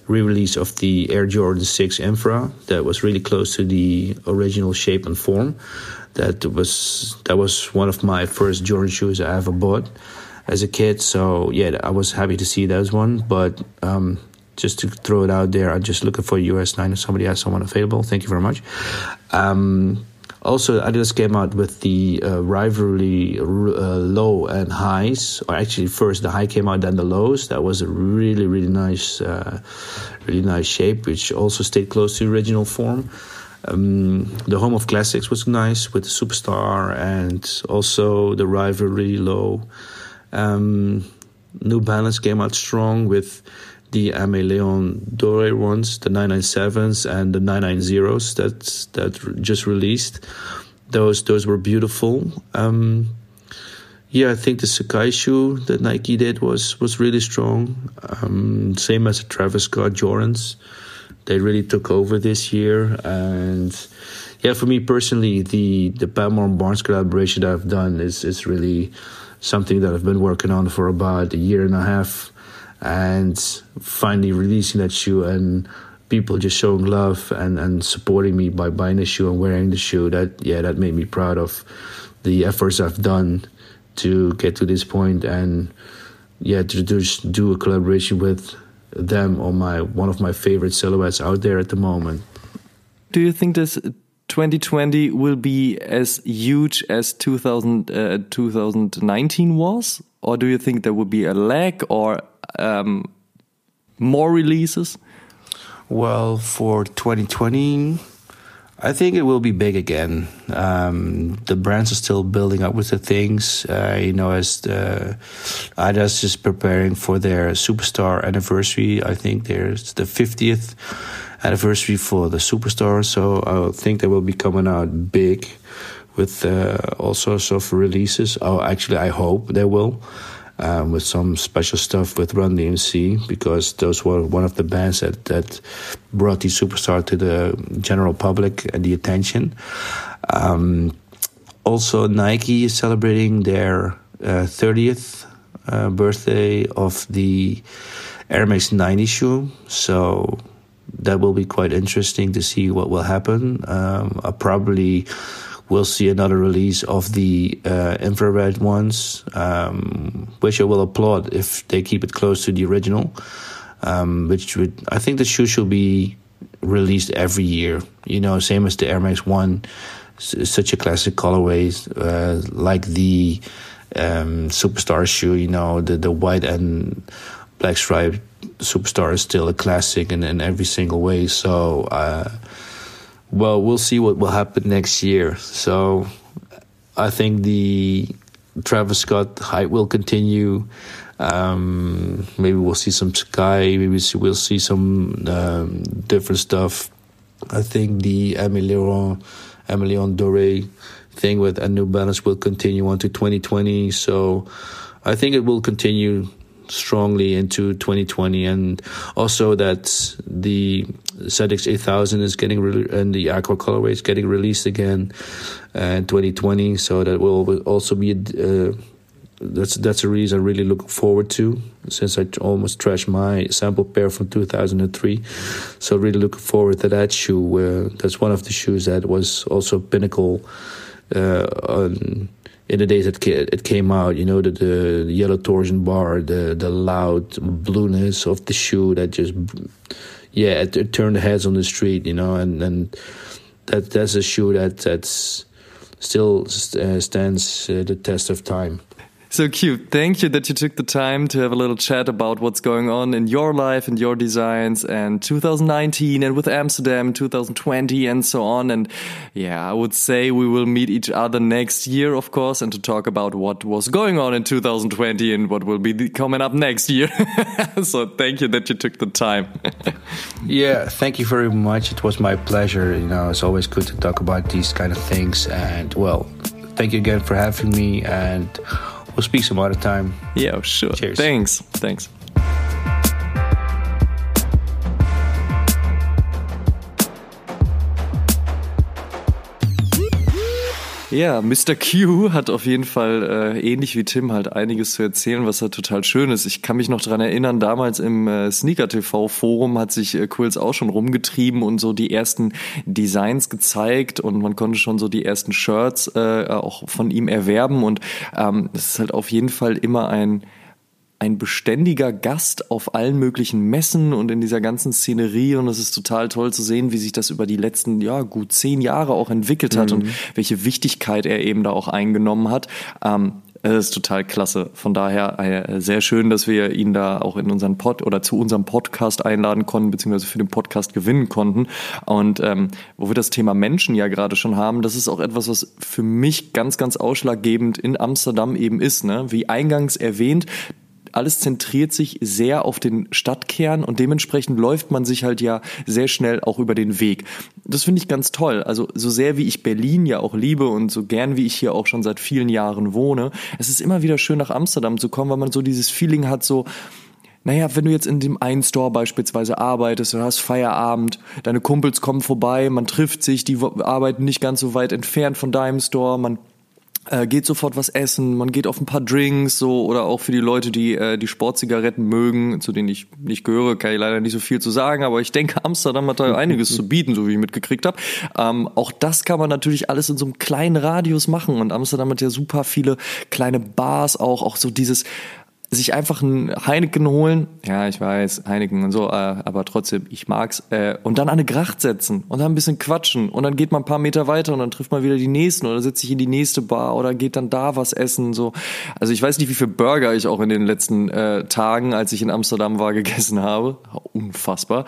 re-release of the Air Jordan 6 Infra that was really close to the original shape and form. That was that was one of my first Jordan shoes I ever bought as a kid. So yeah, I was happy to see those one. But um, just to throw it out there, I'm just looking for US nine if somebody has someone available. Thank you very much. Um, also, Adidas came out with the uh, rivalry uh, low and highs, or actually first the high came out, then the lows. That was a really really nice, uh, really nice shape, which also stayed close to original form. Um, the home of classics was nice with the superstar and also the rivalry low. Um, New Balance came out strong with the Ame Leon Dore ones, the 997s and the 990s that that just released. Those those were beautiful. Um, yeah, I think the Sakai shoe that Nike did was was really strong. Um, same as the Travis Scott Jordans. They really took over this year, and yeah, for me personally, the the Padmore Barnes collaboration that I've done is is really something that I've been working on for about a year and a half and finally releasing that shoe and people just showing love and, and supporting me by buying the shoe and wearing the shoe that yeah that made me proud of the efforts I've done to get to this point and yeah to just do a collaboration with them on my one of my favorite silhouettes out there at the moment. Do you think this 2020 will be as huge as 2000, uh, 2019 was? Or do you think there will be a lag or um, more releases? Well, for 2020, I think it will be big again. Um, the brands are still building up with the things. Uh, you know, as the Adidas is preparing for their superstar anniversary. I think there's the 50th anniversary for the superstar. So I think they will be coming out big with uh, all sorts of releases. Oh, actually, I hope they will. uh, with some special stuff with Run DMC because those were one of the bands that, that brought the superstar to the general public and the attention. Um, also, Nike is celebrating their uh, 30th uh, birthday of the Air Max 90 shoe. So that will be quite interesting to see what will happen. Um, I probably will see another release of the uh, infrared ones, um, which I will applaud if they keep it close to the original. Um, which would, I think the shoe should be released every year. You know, same as the Air Max One, such a classic colorway, uh, like the um, Superstar shoe. You know, the the white and black stripe Superstar is still a classic in, in every single way. So. Uh, well, we'll see what will happen next year. So I think the Travis Scott hype will continue. Um, maybe we'll see some sky. Maybe we'll see some um, different stuff. I think the Emilion Emilion Dore thing with a New Balance will continue on to 2020. So I think it will continue strongly into 2020 and also that the ZX 8000 is getting re- and the aqua colorway is getting released again uh, in 2020 so that will also be uh, that's that's a reason I really look forward to since I almost trashed my sample pair from 2003 so really looking forward to that shoe uh, that's one of the shoes that was also pinnacle uh, on in the days that it came out, you know, the, the yellow torsion bar, the the loud blueness of the shoe that just, yeah, it, turned the heads on the street, you know, and and that that's a shoe that that's still uh, stands uh, the test of time. So cute. Thank you that you took the time to have a little chat about what's going on in your life and your designs and 2019 and with Amsterdam 2020 and so on. And yeah, I would say we will meet each other next year, of course, and to talk about what was going on in 2020 and what will be coming up next year. so thank you that you took the time. yeah, thank you very much. It was my pleasure. You know, it's always good to talk about these kind of things. And well, thank you again for having me and We'll speak some other time. Yeah, sure. Cheers. Thanks. Thanks. Ja, Mr. Q hat auf jeden Fall äh, ähnlich wie Tim halt einiges zu erzählen, was halt total schön ist. Ich kann mich noch dran erinnern, damals im äh, Sneaker TV Forum hat sich äh, Quills auch schon rumgetrieben und so die ersten Designs gezeigt und man konnte schon so die ersten Shirts äh, auch von ihm erwerben und ähm, es ist halt auf jeden Fall immer ein ein beständiger Gast auf allen möglichen Messen und in dieser ganzen Szenerie und es ist total toll zu sehen, wie sich das über die letzten, ja, gut zehn Jahre auch entwickelt hat mhm. und welche Wichtigkeit er eben da auch eingenommen hat. Ähm, es ist total klasse. Von daher äh, sehr schön, dass wir ihn da auch in unseren Pod oder zu unserem Podcast einladen konnten, beziehungsweise für den Podcast gewinnen konnten. Und ähm, wo wir das Thema Menschen ja gerade schon haben, das ist auch etwas, was für mich ganz, ganz ausschlaggebend in Amsterdam eben ist. Ne? Wie eingangs erwähnt, alles zentriert sich sehr auf den Stadtkern und dementsprechend läuft man sich halt ja sehr schnell auch über den Weg. Das finde ich ganz toll. Also so sehr wie ich Berlin ja auch liebe und so gern wie ich hier auch schon seit vielen Jahren wohne, es ist immer wieder schön nach Amsterdam zu kommen, weil man so dieses Feeling hat, so naja, wenn du jetzt in dem einen Store beispielsweise arbeitest, du hast Feierabend, deine Kumpels kommen vorbei, man trifft sich, die arbeiten nicht ganz so weit entfernt von deinem Store, man äh, geht sofort was essen, man geht auf ein paar Drinks so oder auch für die Leute, die äh, die Sportzigaretten mögen, zu denen ich nicht gehöre, kann ich leider nicht so viel zu sagen, aber ich denke, Amsterdam hat da einiges zu bieten, so wie ich mitgekriegt habe. Ähm, auch das kann man natürlich alles in so einem kleinen Radius machen und Amsterdam hat ja super viele kleine Bars auch, auch so dieses sich einfach ein Heineken holen, ja, ich weiß, Heineken und so, äh, aber trotzdem, ich mag's, äh, und dann an eine Gracht setzen und dann ein bisschen quatschen und dann geht man ein paar Meter weiter und dann trifft man wieder die nächsten oder setzt sich in die nächste Bar oder geht dann da was essen, so. Also ich weiß nicht, wie viel Burger ich auch in den letzten äh, Tagen, als ich in Amsterdam war, gegessen habe. Unfassbar.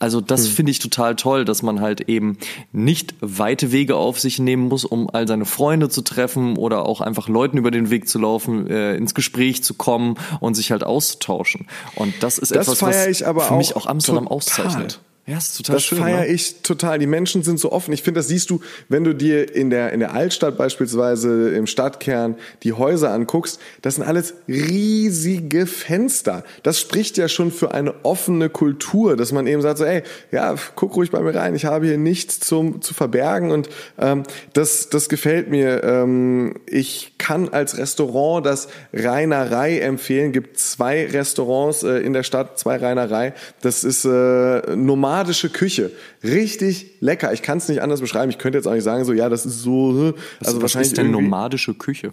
Also das hm. finde ich total toll, dass man halt eben nicht weite Wege auf sich nehmen muss, um all seine Freunde zu treffen oder auch einfach Leuten über den Weg zu laufen, äh, ins Gespräch zu kommen und sich halt auszutauschen. Und das ist das etwas, was ich aber für mich auch Amsterdam total. auszeichnet. Ja, ist total das schön. feiere ne? ich total. Die Menschen sind so offen. Ich finde, das siehst du, wenn du dir in der, in der Altstadt beispielsweise im Stadtkern die Häuser anguckst. Das sind alles riesige Fenster. Das spricht ja schon für eine offene Kultur, dass man eben sagt so, ey, ja, guck ruhig bei mir rein. Ich habe hier nichts zum, zu verbergen und ähm, das, das gefällt mir. Ähm, ich kann als Restaurant das Reinerei empfehlen. Gibt zwei Restaurants äh, in der Stadt, zwei Reinerei. Das ist äh, nomadische Küche. Richtig lecker. Ich kann es nicht anders beschreiben. Ich könnte jetzt auch nicht sagen, so, ja, das ist so. äh, Also Was wahrscheinlich ist denn irgendwie- nomadische Küche?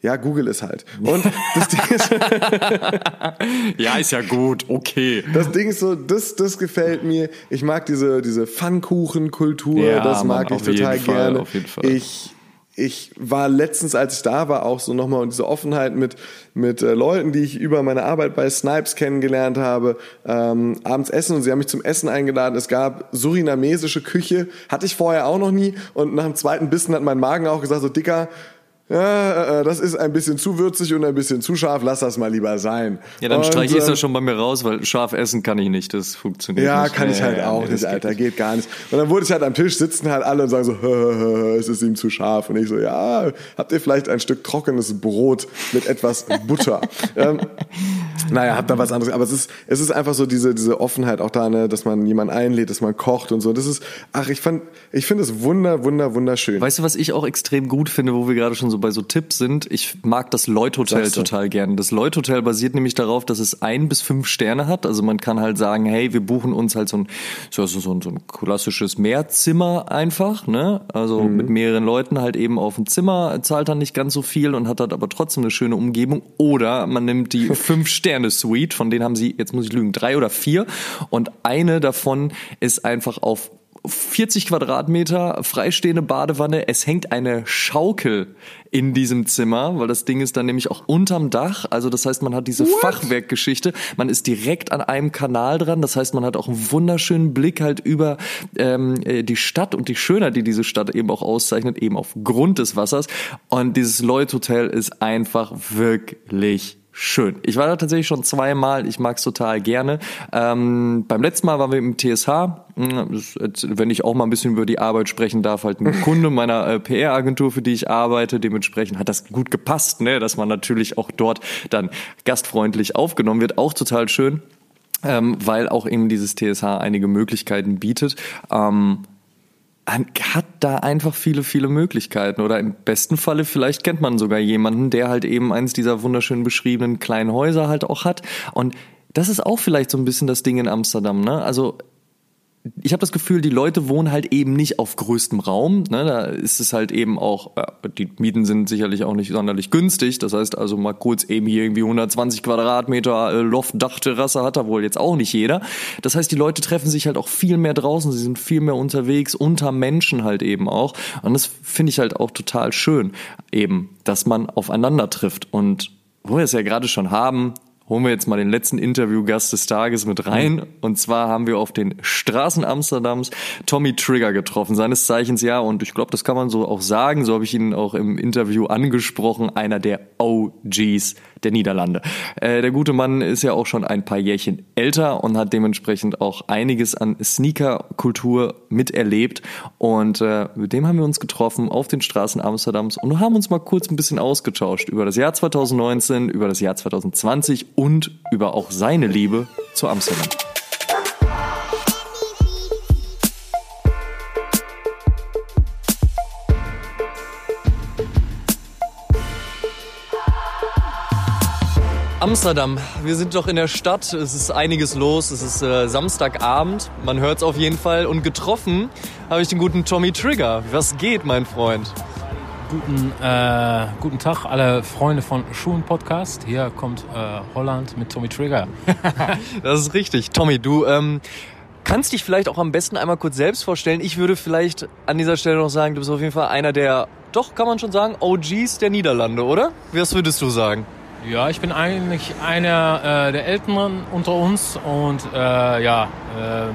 Ja, Google es halt. Und das Ding ist, Ja, ist ja gut, okay. das Ding ist so, das, das gefällt mir. Ich mag diese, diese Pfannkuchenkultur, Ja, das mag Mann, ich auf jeden total Fall, gerne. auf jeden Fall. Ich, ich war letztens, als ich da war, auch so nochmal und diese Offenheit mit, mit äh, Leuten, die ich über meine Arbeit bei Snipes kennengelernt habe, ähm, abends essen und sie haben mich zum Essen eingeladen. Es gab surinamesische Küche, hatte ich vorher auch noch nie und nach dem zweiten Bissen hat mein Magen auch gesagt, so dicker, ja, äh, das ist ein bisschen zu würzig und ein bisschen zu scharf, lass das mal lieber sein. Ja, dann Und, streich ich ähm, das schon bei mir raus, weil scharf essen kann ich nicht, das funktioniert Ja, nicht. kann ich halt Ja, auch nicht, geht Alter, geht gar nicht. Und dann wurde ich halt am Tisch sitzen halt alle und sagen so, es ist ihm zu scharf. Und ich so, ja, habt ihr vielleicht ein Stück trockenes Brot mit etwas Butter? ähm, naja, habt da was anderes. Aber es ist, es ist einfach so diese, diese Offenheit auch da, ne, dass man jemanden einlädt, dass man kocht und so. Das ist, ach, ich fand, ich finde es wunder, wunder, wunderschön. Weißt du, was ich auch extrem gut finde, wo wir gerade schon so bei so Tipps sind? Ich mag das Lloyd Hotel total gern. Das Lloyd Hotel basiert nämlich darauf, dass es ein bis fünf Sterne hat. Also man kann halt sagen, hey, wir buchen uns halt so ein, so, so, so ein, so ein klassisches Mehrzimmer einfach, ne? Also mit mehreren Leuten halt eben auf ein Zimmer, zahlt dann nicht ganz so viel und hat halt aber trotzdem eine schöne Umgebung. Oder man nimmt die Fünf-Sterne-Suite, von denen haben sie, jetzt muss ich lügen, drei oder vier. Und eine davon ist einfach auf 40 Quadratmeter, freistehende Badewanne. Es hängt eine Schaukel in diesem Zimmer, weil das Ding ist dann nämlich auch unterm Dach. Also das heißt, man hat diese Fachwerkgeschichte. Man ist direkt an einem Kanal dran. Das heißt, man hat auch einen wunderschönen Blick halt über ähm, äh, die Stadt und die Schönheit, die diese Stadt eben auch auszeichnet, eben aufgrund des Wassers. Und dieses Lloyd Hotel ist einfach wirklich schön. Ich war da tatsächlich schon zweimal. Ich mag's total gerne. Ähm, beim letzten Mal waren wir im TSH. Jetzt, wenn ich auch mal ein bisschen über die Arbeit sprechen darf, halt ein Kunde meiner äh, PR-Agentur, für die ich arbeite. Dementsprechend hat das gut gepasst, ne? dass man natürlich auch dort dann gastfreundlich aufgenommen wird. Auch total schön. Ähm, weil auch eben dieses TSH einige Möglichkeiten bietet. Ähm, hat da einfach viele, viele Möglichkeiten. Oder im besten Falle vielleicht kennt man sogar jemanden, der halt eben eins dieser wunderschön beschriebenen kleinen Häuser halt auch hat. Und das ist auch vielleicht so ein bisschen das Ding in Amsterdam, ne? Also ich habe das Gefühl, die Leute wohnen halt eben nicht auf größtem Raum. Ne? Da ist es halt eben auch, ja, die Mieten sind sicherlich auch nicht sonderlich günstig. Das heißt also mal kurz eben hier irgendwie 120 Quadratmeter äh, Loft-Dachterrasse hat da wohl jetzt auch nicht jeder. Das heißt, die Leute treffen sich halt auch viel mehr draußen. Sie sind viel mehr unterwegs, unter Menschen halt eben auch. Und das finde ich halt auch total schön, eben, dass man aufeinander trifft. Und wo wir es ja gerade schon haben, holen wir jetzt mal den letzten Interviewgast des Tages mit rein. Und zwar haben wir auf den Straßen Amsterdams Tommy Trigger getroffen, seines Zeichens ja. Und ich glaube, das kann man so auch sagen. So habe ich ihn auch im Interview angesprochen. Einer der OGs der Niederlande. Äh, der gute Mann ist ja auch schon ein paar Jährchen älter und hat dementsprechend auch einiges an Sneaker-Kultur miterlebt. Und äh, mit dem haben wir uns getroffen auf den Straßen Amsterdams und haben uns mal kurz ein bisschen ausgetauscht über das Jahr 2019, über das Jahr 2020 und über auch seine Liebe zu Amsterdam. Amsterdam, wir sind doch in der Stadt, es ist einiges los, es ist äh, Samstagabend, man hört es auf jeden Fall und getroffen habe ich den guten Tommy Trigger. Was geht, mein Freund? Guten, äh, guten Tag, alle Freunde von Schuhen Podcast. Hier kommt äh, Holland mit Tommy Trigger. Das ist richtig. Tommy, du ähm, kannst dich vielleicht auch am besten einmal kurz selbst vorstellen. Ich würde vielleicht an dieser Stelle noch sagen, du bist auf jeden Fall einer der, doch kann man schon sagen, OGs der Niederlande, oder? Was würdest du sagen? Ja, ich bin eigentlich einer äh, der Älteren unter uns und äh, ja, äh,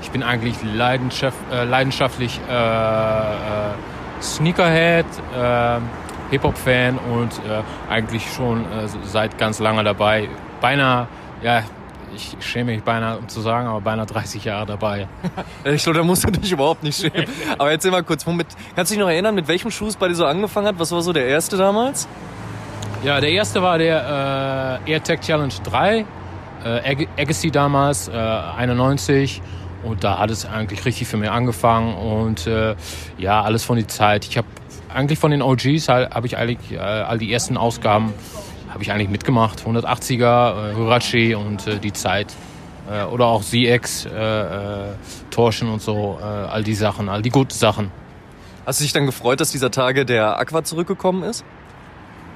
ich bin eigentlich leidenschaft, äh, leidenschaftlich äh, äh, Sneakerhead, äh, Hip-Hop-Fan und äh, eigentlich schon äh, seit ganz lange dabei. Beinahe, ja, ich schäme mich beinahe, um zu sagen, aber beinahe 30 Jahre dabei. Ich glaube, da musst du dich überhaupt nicht schämen. Aber erzähl mal kurz, womit, kannst du dich noch erinnern, mit welchem Schuh es bei dir so angefangen hat? Was war so der erste damals? Ja, der erste war der äh, AirTag Challenge 3, äh, Agassi damals, äh, 91. Und da hat es eigentlich richtig für mich angefangen. Und äh, ja, alles von der Zeit. Ich habe eigentlich von den OGs habe ich eigentlich äh, all die ersten Ausgaben habe ich eigentlich mitgemacht. 180er, äh, Hurachi und äh, die Zeit. Äh, oder auch ZX, äh, äh, Torschen und so, äh, all die Sachen, all die guten Sachen. Hast du dich dann gefreut, dass dieser Tage der Aqua zurückgekommen ist?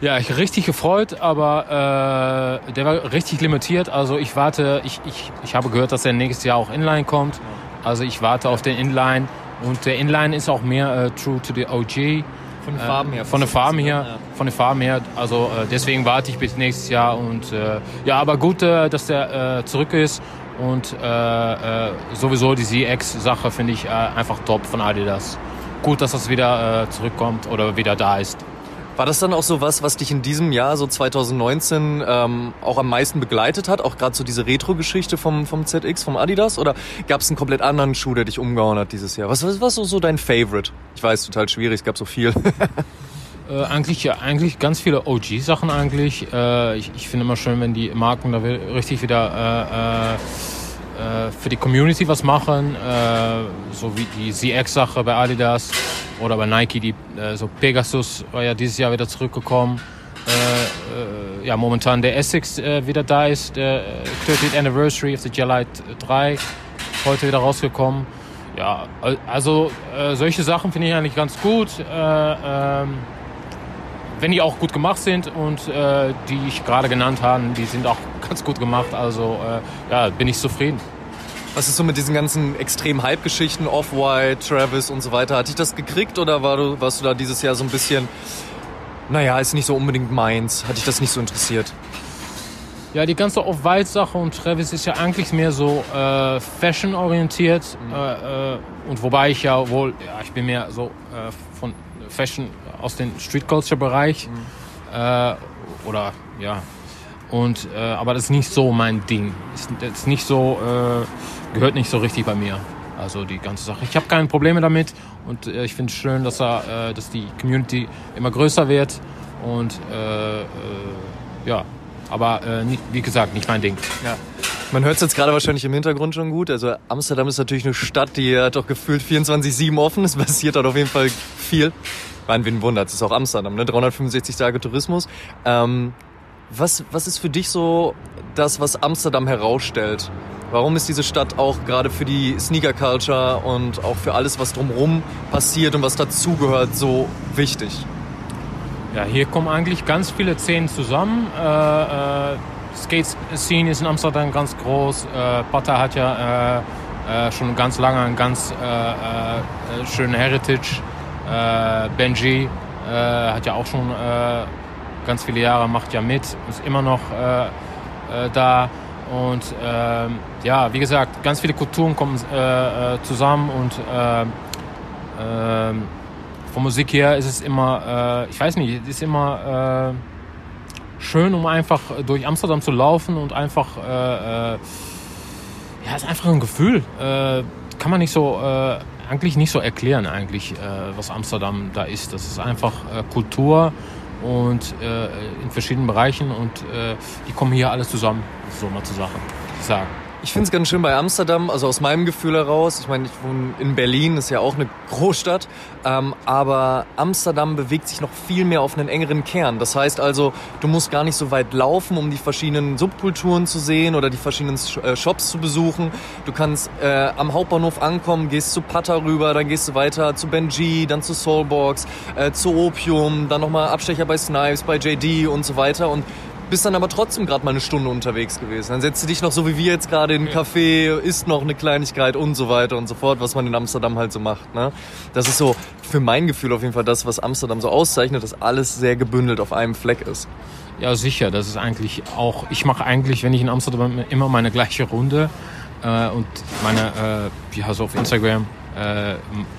Ja, ich richtig gefreut, aber äh, der war richtig limitiert. Also ich warte, ich, ich, ich habe gehört, dass er nächstes Jahr auch Inline kommt. Also ich warte auf den Inline und der Inline ist auch mehr äh, true to the OG. Von den Farben her. Von den Farben her, von den Farben her. Also äh, deswegen warte ich bis nächstes Jahr und äh, ja, aber gut, äh, dass der äh, zurück ist und äh, äh, sowieso die ZX-Sache finde ich äh, einfach top von Adidas. Gut, dass das wieder äh, zurückkommt oder wieder da ist. War das dann auch so was, was dich in diesem Jahr, so 2019, ähm, auch am meisten begleitet hat? Auch gerade so diese Retro-Geschichte vom, vom ZX, vom Adidas? Oder gab es einen komplett anderen Schuh, der dich umgehauen hat dieses Jahr? Was, was war so, so dein Favorite? Ich weiß, total schwierig, es gab so viel. Äh, eigentlich ja, eigentlich ganz viele OG-Sachen eigentlich. Äh, ich, ich finde immer schön, wenn die Marken da richtig wieder äh, äh, für die Community was machen, äh, so wie die ZX-Sache bei Adidas oder bei Nike, die, äh, so Pegasus war ja dieses Jahr wieder zurückgekommen. Äh, äh, ja, momentan der Essex wieder da ist, der 30th Anniversary of the Gelite 3, heute wieder rausgekommen. Ja, also solche Sachen finde ich eigentlich ganz gut. Ähm, wenn die auch gut gemacht sind und äh, die ich gerade genannt habe, die sind auch ganz gut gemacht. Also äh, ja, bin ich zufrieden. Was ist so mit diesen ganzen extremen Hype-Geschichten, Off-White, Travis und so weiter? Hat dich das gekriegt oder war du, warst du da dieses Jahr so ein bisschen, naja, ist nicht so unbedingt meins? Hat dich das nicht so interessiert? Ja, die ganze Off-White-Sache und Travis ist ja eigentlich mehr so äh, Fashion-orientiert. Mhm. Äh, äh und wobei ich ja wohl, ja, ich bin mehr so äh, von Fashion aus dem Street Culture Bereich. Mhm. Äh, oder ja. Und, äh, aber das ist nicht so mein Ding. Ist, ist nicht so, äh, gehört nicht so richtig bei mir. Also die ganze Sache. Ich habe keine Probleme damit und äh, ich finde es schön, dass, er, äh, dass die Community immer größer wird. Und äh, äh, ja, aber äh, nicht, wie gesagt, nicht mein Ding. Ja. Man hört es jetzt gerade wahrscheinlich im Hintergrund schon gut. Also Amsterdam ist natürlich eine Stadt, die hat doch gefühlt 24-7 offen. Es passiert dort auf jeden Fall viel. Mein wen wundert, es ist auch Amsterdam, ne? 365 Tage Tourismus. Ähm, was, was ist für dich so das, was Amsterdam herausstellt? Warum ist diese Stadt auch gerade für die Sneaker Culture und auch für alles, was drumherum passiert und was dazugehört, so wichtig? Ja, hier kommen eigentlich ganz viele Szenen zusammen. Äh, äh, Skate-Scene ist in Amsterdam ganz groß. Äh, Pata hat ja äh, äh, schon ganz lange einen ganz äh, äh, schönen Heritage. Äh, Benji äh, hat ja auch schon äh, ganz viele Jahre, macht ja mit, ist immer noch äh, äh, da. Und ähm, ja, wie gesagt, ganz viele Kulturen kommen äh, zusammen und ähm, von Musik her ist es immer, ich weiß nicht, ist immer schön, um einfach durch Amsterdam zu laufen und einfach, ja, ist einfach ein Gefühl. kann man nicht so eigentlich nicht so erklären, eigentlich, äh, was Amsterdam da ist. Das ist einfach äh, Kultur und äh, in verschiedenen Bereichen und äh, die kommen hier alles zusammen, so mal zu sagen. Ich finde es ganz schön bei Amsterdam, also aus meinem Gefühl heraus. Ich meine, ich wohne in Berlin, ist ja auch eine Großstadt. Ähm, aber Amsterdam bewegt sich noch viel mehr auf einen engeren Kern. Das heißt also, du musst gar nicht so weit laufen, um die verschiedenen Subkulturen zu sehen oder die verschiedenen äh, Shops zu besuchen. Du kannst äh, am Hauptbahnhof ankommen, gehst zu Pata rüber, dann gehst du weiter zu Benji, dann zu Soulbox, äh, zu Opium, dann nochmal Abstecher bei Snipes, bei JD und so weiter. Und bist dann aber trotzdem gerade mal eine Stunde unterwegs gewesen. Dann setzt du dich noch so wie wir jetzt gerade in einen Café, isst noch eine Kleinigkeit und so weiter und so fort, was man in Amsterdam halt so macht. Ne? Das ist so für mein Gefühl auf jeden Fall das, was Amsterdam so auszeichnet, dass alles sehr gebündelt auf einem Fleck ist. Ja, sicher. Das ist eigentlich auch, ich mache eigentlich, wenn ich in Amsterdam bin, immer meine gleiche Runde. Äh, und meine, äh, ja, so auf Instagram, äh,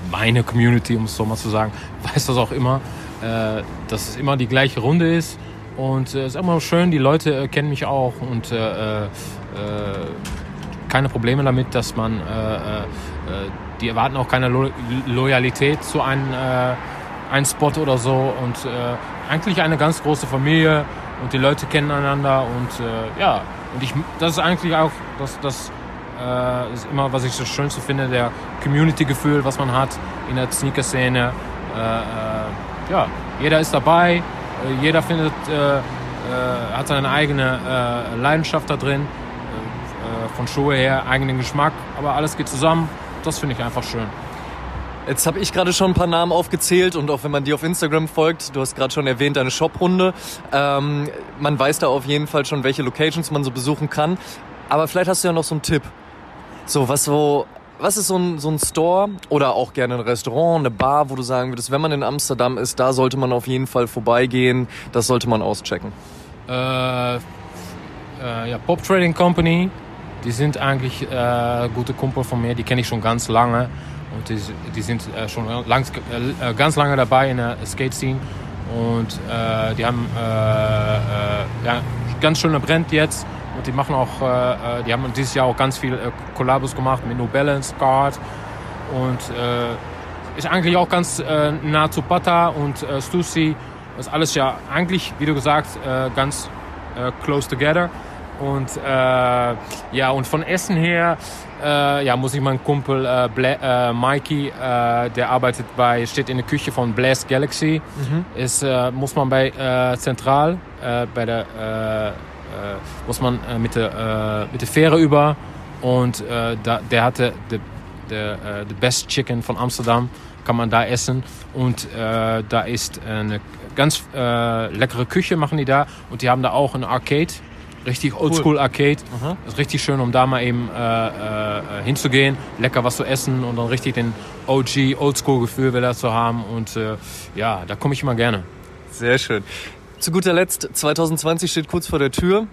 meine Community, um es so mal zu sagen, weiß das auch immer, äh, dass es immer die gleiche Runde ist Und es äh, ist immer schön, die Leute äh, kennen mich auch und äh, äh, keine Probleme damit, dass man, die erwarten auch keine Lo Loyalität zu einem, einem Spot oder so. Und eigentlich eine ganz große Familie und die Leute kennen einander und ja, und ich, das ist eigentlich auch das, das äh, ist immer, was ich das Schönste finde, der Community-Gefühl, was man hat in der Sneaker-Szene. Äh, äh, ja, jeder ist dabei, äh, jeder findet, äh, äh, hat seine eigene Leidenschaft da drin, von Schuhe her, eigenen Geschmack, aber alles geht zusammen. Das finde ich einfach schön. Jetzt habe ich gerade schon ein paar Namen aufgezählt und auch wenn man dir auf Instagram folgt, du hast gerade schon erwähnt, deine Shoprunde. Ähm, man weiß da auf jeden Fall schon, welche Locations man so besuchen kann. Aber vielleicht hast du ja noch so einen Tipp. So, was so, was ist so ein, so ein Store oder auch gerne ein Restaurant, eine Bar, wo du sagen würdest, wenn man in Amsterdam ist, da sollte man auf jeden Fall vorbeigehen, das sollte man auschecken? Äh, äh, ja, Pop Trading Company, die sind eigentlich äh, gute Kumpel von mir, die kenne ich schon ganz lange. Und die, die sind äh, schon lang, äh, ganz lange dabei in der Skate-Scene. Und äh, die haben äh, ja, ganz schöne Brand jetzt. Und die machen auch, äh, die haben dieses Jahr auch ganz viel äh, Kollabos gemacht mit New Balance, Card. Und ist eigentlich auch ganz nah zu Pata und äh, Stussy. Das ist alles ja eigentlich, wie du gesagt, ganz close together. Und ja, und von Essen her äh, ja, muss ich meinen Kumpel äh, Bla äh, Mikey, äh, der arbeitet bei, steht in der Küche von Blast Galaxy. Mhm. Ist, äh, muss man bei äh, Zentral, bei der, muss man mit, der, mit der Fähre über. Und da, der hatte the, the, the best chicken von Amsterdam, kann man da essen. Und da ist eine ganz leckere Küche, machen die da. Und die haben da auch eine Arcade richtig Oldschool Arcade. Aha. ist richtig schön, um da mal eben äh, äh, hinzugehen, lecker was zu essen und dann richtig den OG Oldschool Gefühl wieder zu haben. Und äh, ja, da komme ich immer gerne. Sehr schön. Zu guter Letzt, 2020 steht kurz vor der Tür.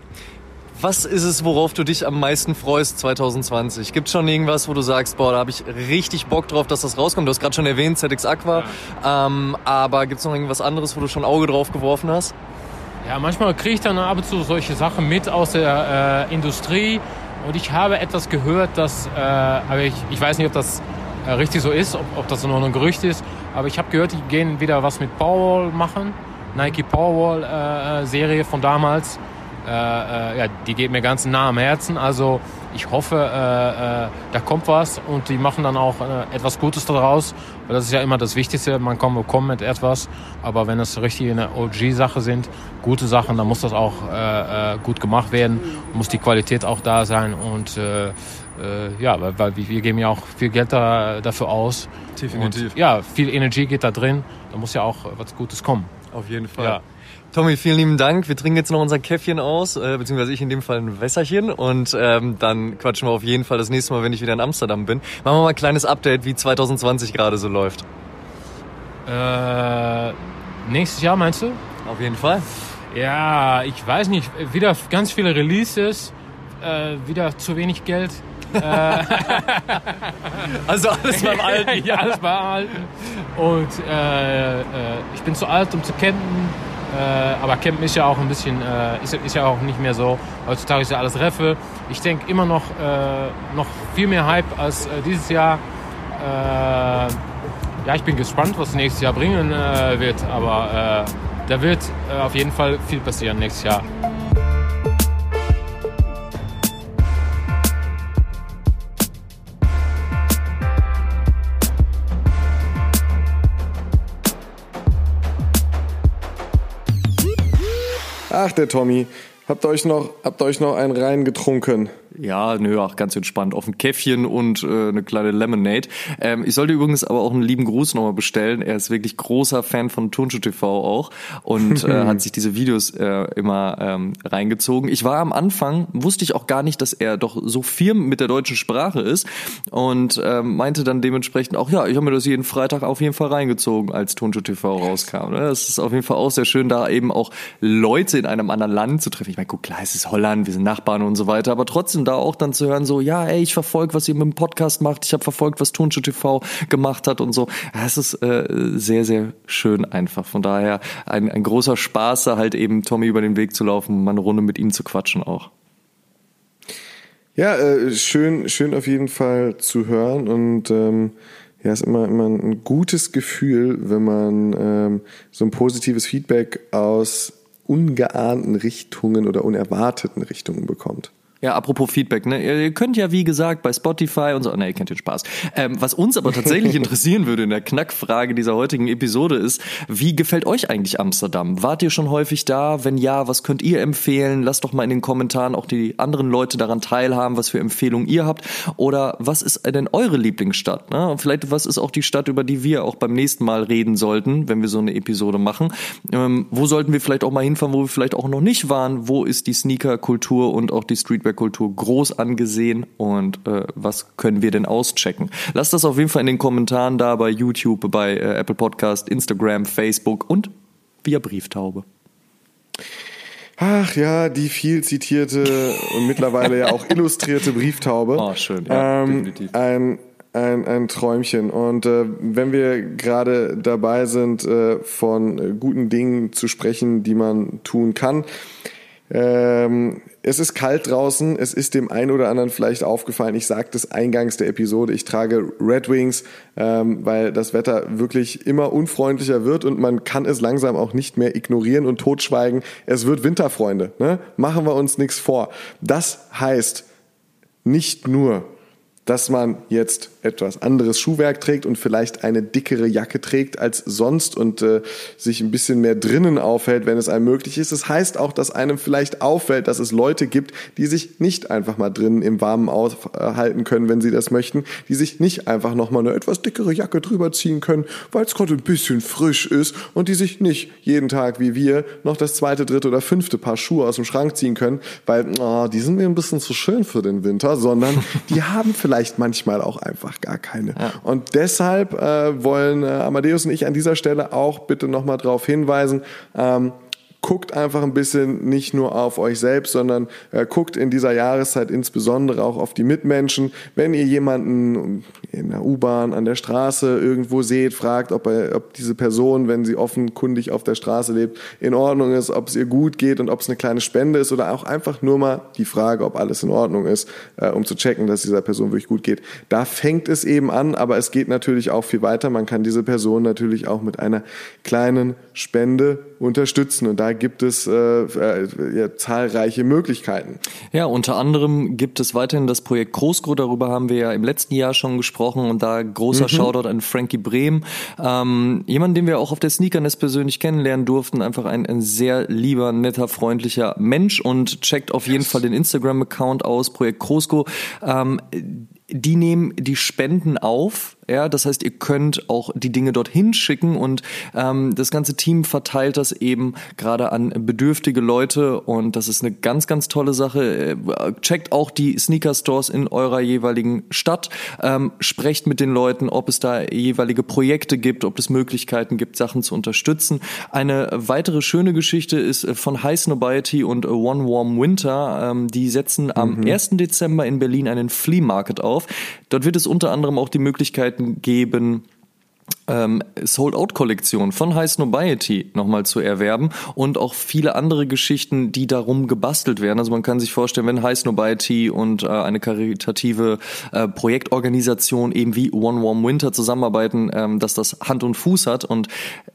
Was ist es, worauf du dich am meisten freust 2020? Gibt schon irgendwas, wo du sagst, boah, da habe ich richtig Bock drauf, dass das rauskommt? Du hast gerade schon erwähnt, ZX Aqua. Ja. Ähm, aber gibt es noch irgendwas anderes, wo du schon Auge drauf geworfen hast? Ja, manchmal kriege ich dann ab und zu solche Sachen mit aus der äh, Industrie und ich habe etwas gehört, dass, äh, aber ich, ich weiß nicht, ob das äh, richtig so ist, ob, ob das nur ein Gerücht ist, aber ich habe gehört, die gehen wieder was mit Powerwall machen, Nike Powerwall äh, äh, Serie von damals. Äh, äh, ja, die geht mir ganz nah am Herzen. Also ich hoffe, äh, äh, da kommt was und die machen dann auch äh, etwas Gutes daraus. Weil das ist ja immer das Wichtigste. Man kommt, kommt mit etwas. Aber wenn es richtig eine OG-Sache sind, gute Sachen, dann muss das auch äh, äh, gut gemacht werden. Muss die Qualität auch da sein. Und äh, äh, ja, weil, weil wir geben ja auch viel Geld da, dafür aus. Definitiv. Und, ja, viel Energie geht da drin. Da muss ja auch was Gutes kommen. Auf jeden Fall. Ja. Tommy, vielen lieben Dank. Wir trinken jetzt noch unser Käffchen aus, äh, beziehungsweise ich in dem Fall ein Wässerchen und ähm, dann quatschen wir auf jeden Fall das nächste Mal, wenn ich wieder in Amsterdam bin. Machen wir mal ein kleines Update, wie 2020 gerade so läuft. Äh, nächstes Jahr meinst du? Auf jeden Fall. Ja, ich weiß nicht. Wieder ganz viele Releases, äh, wieder zu wenig Geld. Äh, also alles beim Alten. ja, alles beim Alten. Und äh, äh, ich bin zu alt, um zu campen. Äh, aber Campen ist ja auch ein bisschen, äh, ist, ist, ja auch nicht mehr so. Heutzutage ist ja alles Reffe. Ich denke immer noch, äh, noch viel mehr Hype als dieses Jahr. Ja, ich bin gespannt, was nächstes Jahr bringen wird. Aber da wird auf jeden Fall viel passieren nächstes Jahr. Ach, der Tommy. Habt ihr euch noch, habt ihr euch noch einen rein getrunken? Ja, nö, auch ganz entspannt. Auf ein Käffchen und äh, eine kleine Lemonade. Ähm, ich sollte übrigens aber auch einen lieben Gruß nochmal bestellen. Er ist wirklich großer Fan von Turnschuh TV auch und äh, hat sich diese Videos äh, immer ähm, reingezogen. Ich war am Anfang, wusste ich auch gar nicht, dass er doch so firm mit der deutschen Sprache ist und ähm, meinte dann dementsprechend auch, ja, ich habe mir das jeden Freitag auf jeden Fall reingezogen, als Turnschuh TV rauskam. Ne? Das ist auf jeden Fall auch sehr schön, da eben auch Leute in einem anderen Land zu treffen. Ich meine, guck, klar, es ist Holland, wir sind Nachbarn und so weiter, aber trotzdem und da auch dann zu hören, so, ja, ey, ich verfolge, was ihr mit dem Podcast macht, ich habe verfolgt, was Tonschuh TV gemacht hat und so. Es ist äh, sehr, sehr schön einfach. Von daher ein, ein großer Spaß, da halt eben Tommy über den Weg zu laufen, mal eine Runde mit ihm zu quatschen auch. Ja, äh, schön, schön auf jeden Fall zu hören und ähm, ja, ist immer, immer ein gutes Gefühl, wenn man ähm, so ein positives Feedback aus ungeahnten Richtungen oder unerwarteten Richtungen bekommt. Ja, apropos Feedback, ne? Ihr könnt ja, wie gesagt, bei Spotify und so, ne, ihr kennt den Spaß. Ähm, was uns aber tatsächlich interessieren würde in der Knackfrage dieser heutigen Episode ist, wie gefällt euch eigentlich Amsterdam? Wart ihr schon häufig da? Wenn ja, was könnt ihr empfehlen? Lasst doch mal in den Kommentaren auch die anderen Leute daran teilhaben, was für Empfehlungen ihr habt. Oder was ist denn eure Lieblingsstadt? Ne? Und vielleicht, was ist auch die Stadt, über die wir auch beim nächsten Mal reden sollten, wenn wir so eine Episode machen? Ähm, wo sollten wir vielleicht auch mal hinfahren, wo wir vielleicht auch noch nicht waren? Wo ist die Sneaker-Kultur und auch die Streetwear Kultur groß angesehen und äh, was können wir denn auschecken? Lasst das auf jeden Fall in den Kommentaren da bei YouTube, bei äh, Apple Podcast, Instagram, Facebook und via Brieftaube. Ach ja, die viel zitierte und mittlerweile ja auch illustrierte Brieftaube. Oh, schön, ja, ähm, definitiv. Ein, ein, ein Träumchen. Und äh, wenn wir gerade dabei sind, äh, von guten Dingen zu sprechen, die man tun kann, ähm, es ist kalt draußen. Es ist dem einen oder anderen vielleicht aufgefallen. Ich sagte es eingangs der Episode. Ich trage Red Wings, ähm, weil das Wetter wirklich immer unfreundlicher wird und man kann es langsam auch nicht mehr ignorieren und totschweigen. Es wird Winterfreunde. Ne? Machen wir uns nichts vor. Das heißt nicht nur, dass man jetzt etwas anderes Schuhwerk trägt und vielleicht eine dickere Jacke trägt als sonst und äh, sich ein bisschen mehr drinnen aufhält, wenn es einem möglich ist. Das heißt auch, dass einem vielleicht auffällt, dass es Leute gibt, die sich nicht einfach mal drinnen im Warmen aufhalten können, wenn sie das möchten, die sich nicht einfach nochmal eine etwas dickere Jacke drüber ziehen können, weil es gerade ein bisschen frisch ist und die sich nicht jeden Tag wie wir noch das zweite, dritte oder fünfte Paar Schuhe aus dem Schrank ziehen können, weil oh, die sind mir ein bisschen zu schön für den Winter, sondern die haben vielleicht manchmal auch einfach einfach gar keine. Ja. Und deshalb äh, wollen äh, Amadeus und ich an dieser Stelle auch bitte nochmal darauf hinweisen, ähm, guckt einfach ein bisschen nicht nur auf euch selbst, sondern äh, guckt in dieser Jahreszeit insbesondere auch auf die Mitmenschen. Wenn ihr jemanden in der U-Bahn, an der Straße irgendwo seht, fragt, ob, er, ob diese Person, wenn sie offenkundig auf der Straße lebt, in Ordnung ist, ob es ihr gut geht und ob es eine kleine Spende ist oder auch einfach nur mal die Frage, ob alles in Ordnung ist, äh, um zu checken, dass dieser Person wirklich gut geht. Da fängt es eben an, aber es geht natürlich auch viel weiter. Man kann diese Person natürlich auch mit einer kleinen Spende unterstützen und da gibt es äh, äh, ja, zahlreiche Möglichkeiten. Ja, unter anderem gibt es weiterhin das Projekt Großgro, darüber haben wir ja im letzten Jahr schon gesprochen und da großer mhm. Shoutout an Frankie Brehm, ähm, jemand, den wir auch auf der Sneakerness persönlich kennenlernen durften, einfach ein, ein sehr lieber, netter, freundlicher Mensch und checkt auf jeden yes. Fall den Instagram-Account aus, Projekt Großgro. Ähm, die nehmen die Spenden auf ja, das heißt, ihr könnt auch die Dinge dorthin schicken und ähm, das ganze Team verteilt das eben gerade an bedürftige Leute und das ist eine ganz, ganz tolle Sache. Äh, checkt auch die Sneaker Stores in eurer jeweiligen Stadt, ähm, sprecht mit den Leuten, ob es da jeweilige Projekte gibt, ob es Möglichkeiten gibt, Sachen zu unterstützen. Eine weitere schöne Geschichte ist äh, von High Snobiety und One Warm Winter. Ähm, die setzen am mhm. 1. Dezember in Berlin einen Flea Market auf. Dort wird es unter anderem auch die Möglichkeit Geben, ähm, Sold-Out-Kollektion von High Snobiety nochmal zu erwerben und auch viele andere Geschichten, die darum gebastelt werden. Also man kann sich vorstellen, wenn High Snobiety und äh, eine karitative äh, Projektorganisation eben wie One Warm Winter zusammenarbeiten, ähm, dass das Hand und Fuß hat und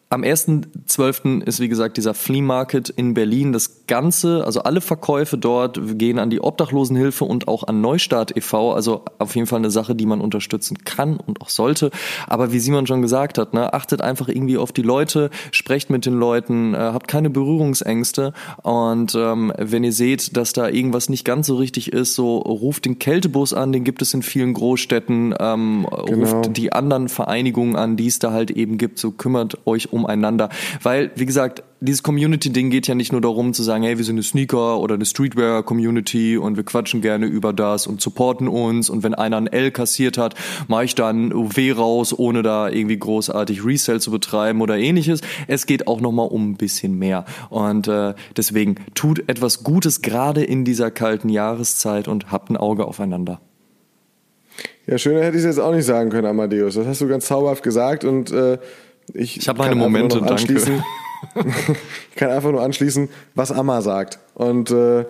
am 1.12. ist, wie gesagt, dieser Flea Market in Berlin. Das Ganze, also alle Verkäufe dort gehen an die Obdachlosenhilfe und auch an Neustart e.V. Also auf jeden Fall eine Sache, die man unterstützen kann und auch sollte. Aber wie Simon schon gesagt hat, ne, achtet einfach irgendwie auf die Leute, sprecht mit den Leuten, äh, habt keine Berührungsängste. Und ähm, wenn ihr seht, dass da irgendwas nicht ganz so richtig ist, so ruft den Kältebus an, den gibt es in vielen Großstädten, ähm, genau. ruft die anderen Vereinigungen an, die es da halt eben gibt, so kümmert euch um umeinander. Weil, wie gesagt, dieses Community-Ding geht ja nicht nur darum zu sagen, hey, wir sind eine Sneaker- oder eine Streetwear-Community und wir quatschen gerne über das und supporten uns und wenn einer ein L kassiert hat, mache ich dann W raus, ohne da irgendwie großartig Resell zu betreiben oder ähnliches. Es geht auch nochmal um ein bisschen mehr und äh, deswegen tut etwas Gutes gerade in dieser kalten Jahreszeit und habt ein Auge aufeinander. Ja, schöner hätte ich es jetzt auch nicht sagen können, Amadeus. Das hast du ganz zauberhaft gesagt und äh, ich, ich habe meine Momente, danke. ich kann einfach nur anschließen, was Amma sagt. Und äh,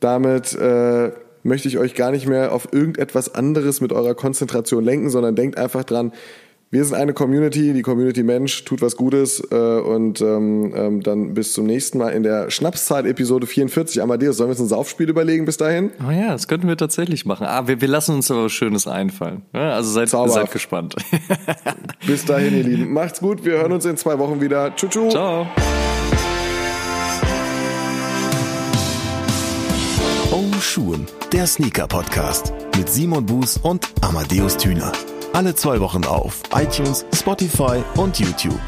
damit äh, möchte ich euch gar nicht mehr auf irgendetwas anderes mit eurer Konzentration lenken, sondern denkt einfach dran, wir sind eine Community, die Community Mensch tut was Gutes äh, und ähm, ähm, dann bis zum nächsten Mal in der Schnapszeit Episode 44. Amadeus, sollen wir uns ein Saufspiel überlegen bis dahin? Oh ja, das könnten wir tatsächlich machen. Ah, wir, wir lassen uns aber was Schönes einfallen. Ja, also seid, seid gespannt. bis dahin, ihr Lieben. Macht's gut, wir hören uns in zwei Wochen wieder. Tschüss. Ciao. Oh Schuhen, der Sneaker-Podcast mit Simon Buß und Amadeus Thüner. Alle zwei Wochen auf iTunes, Spotify und YouTube.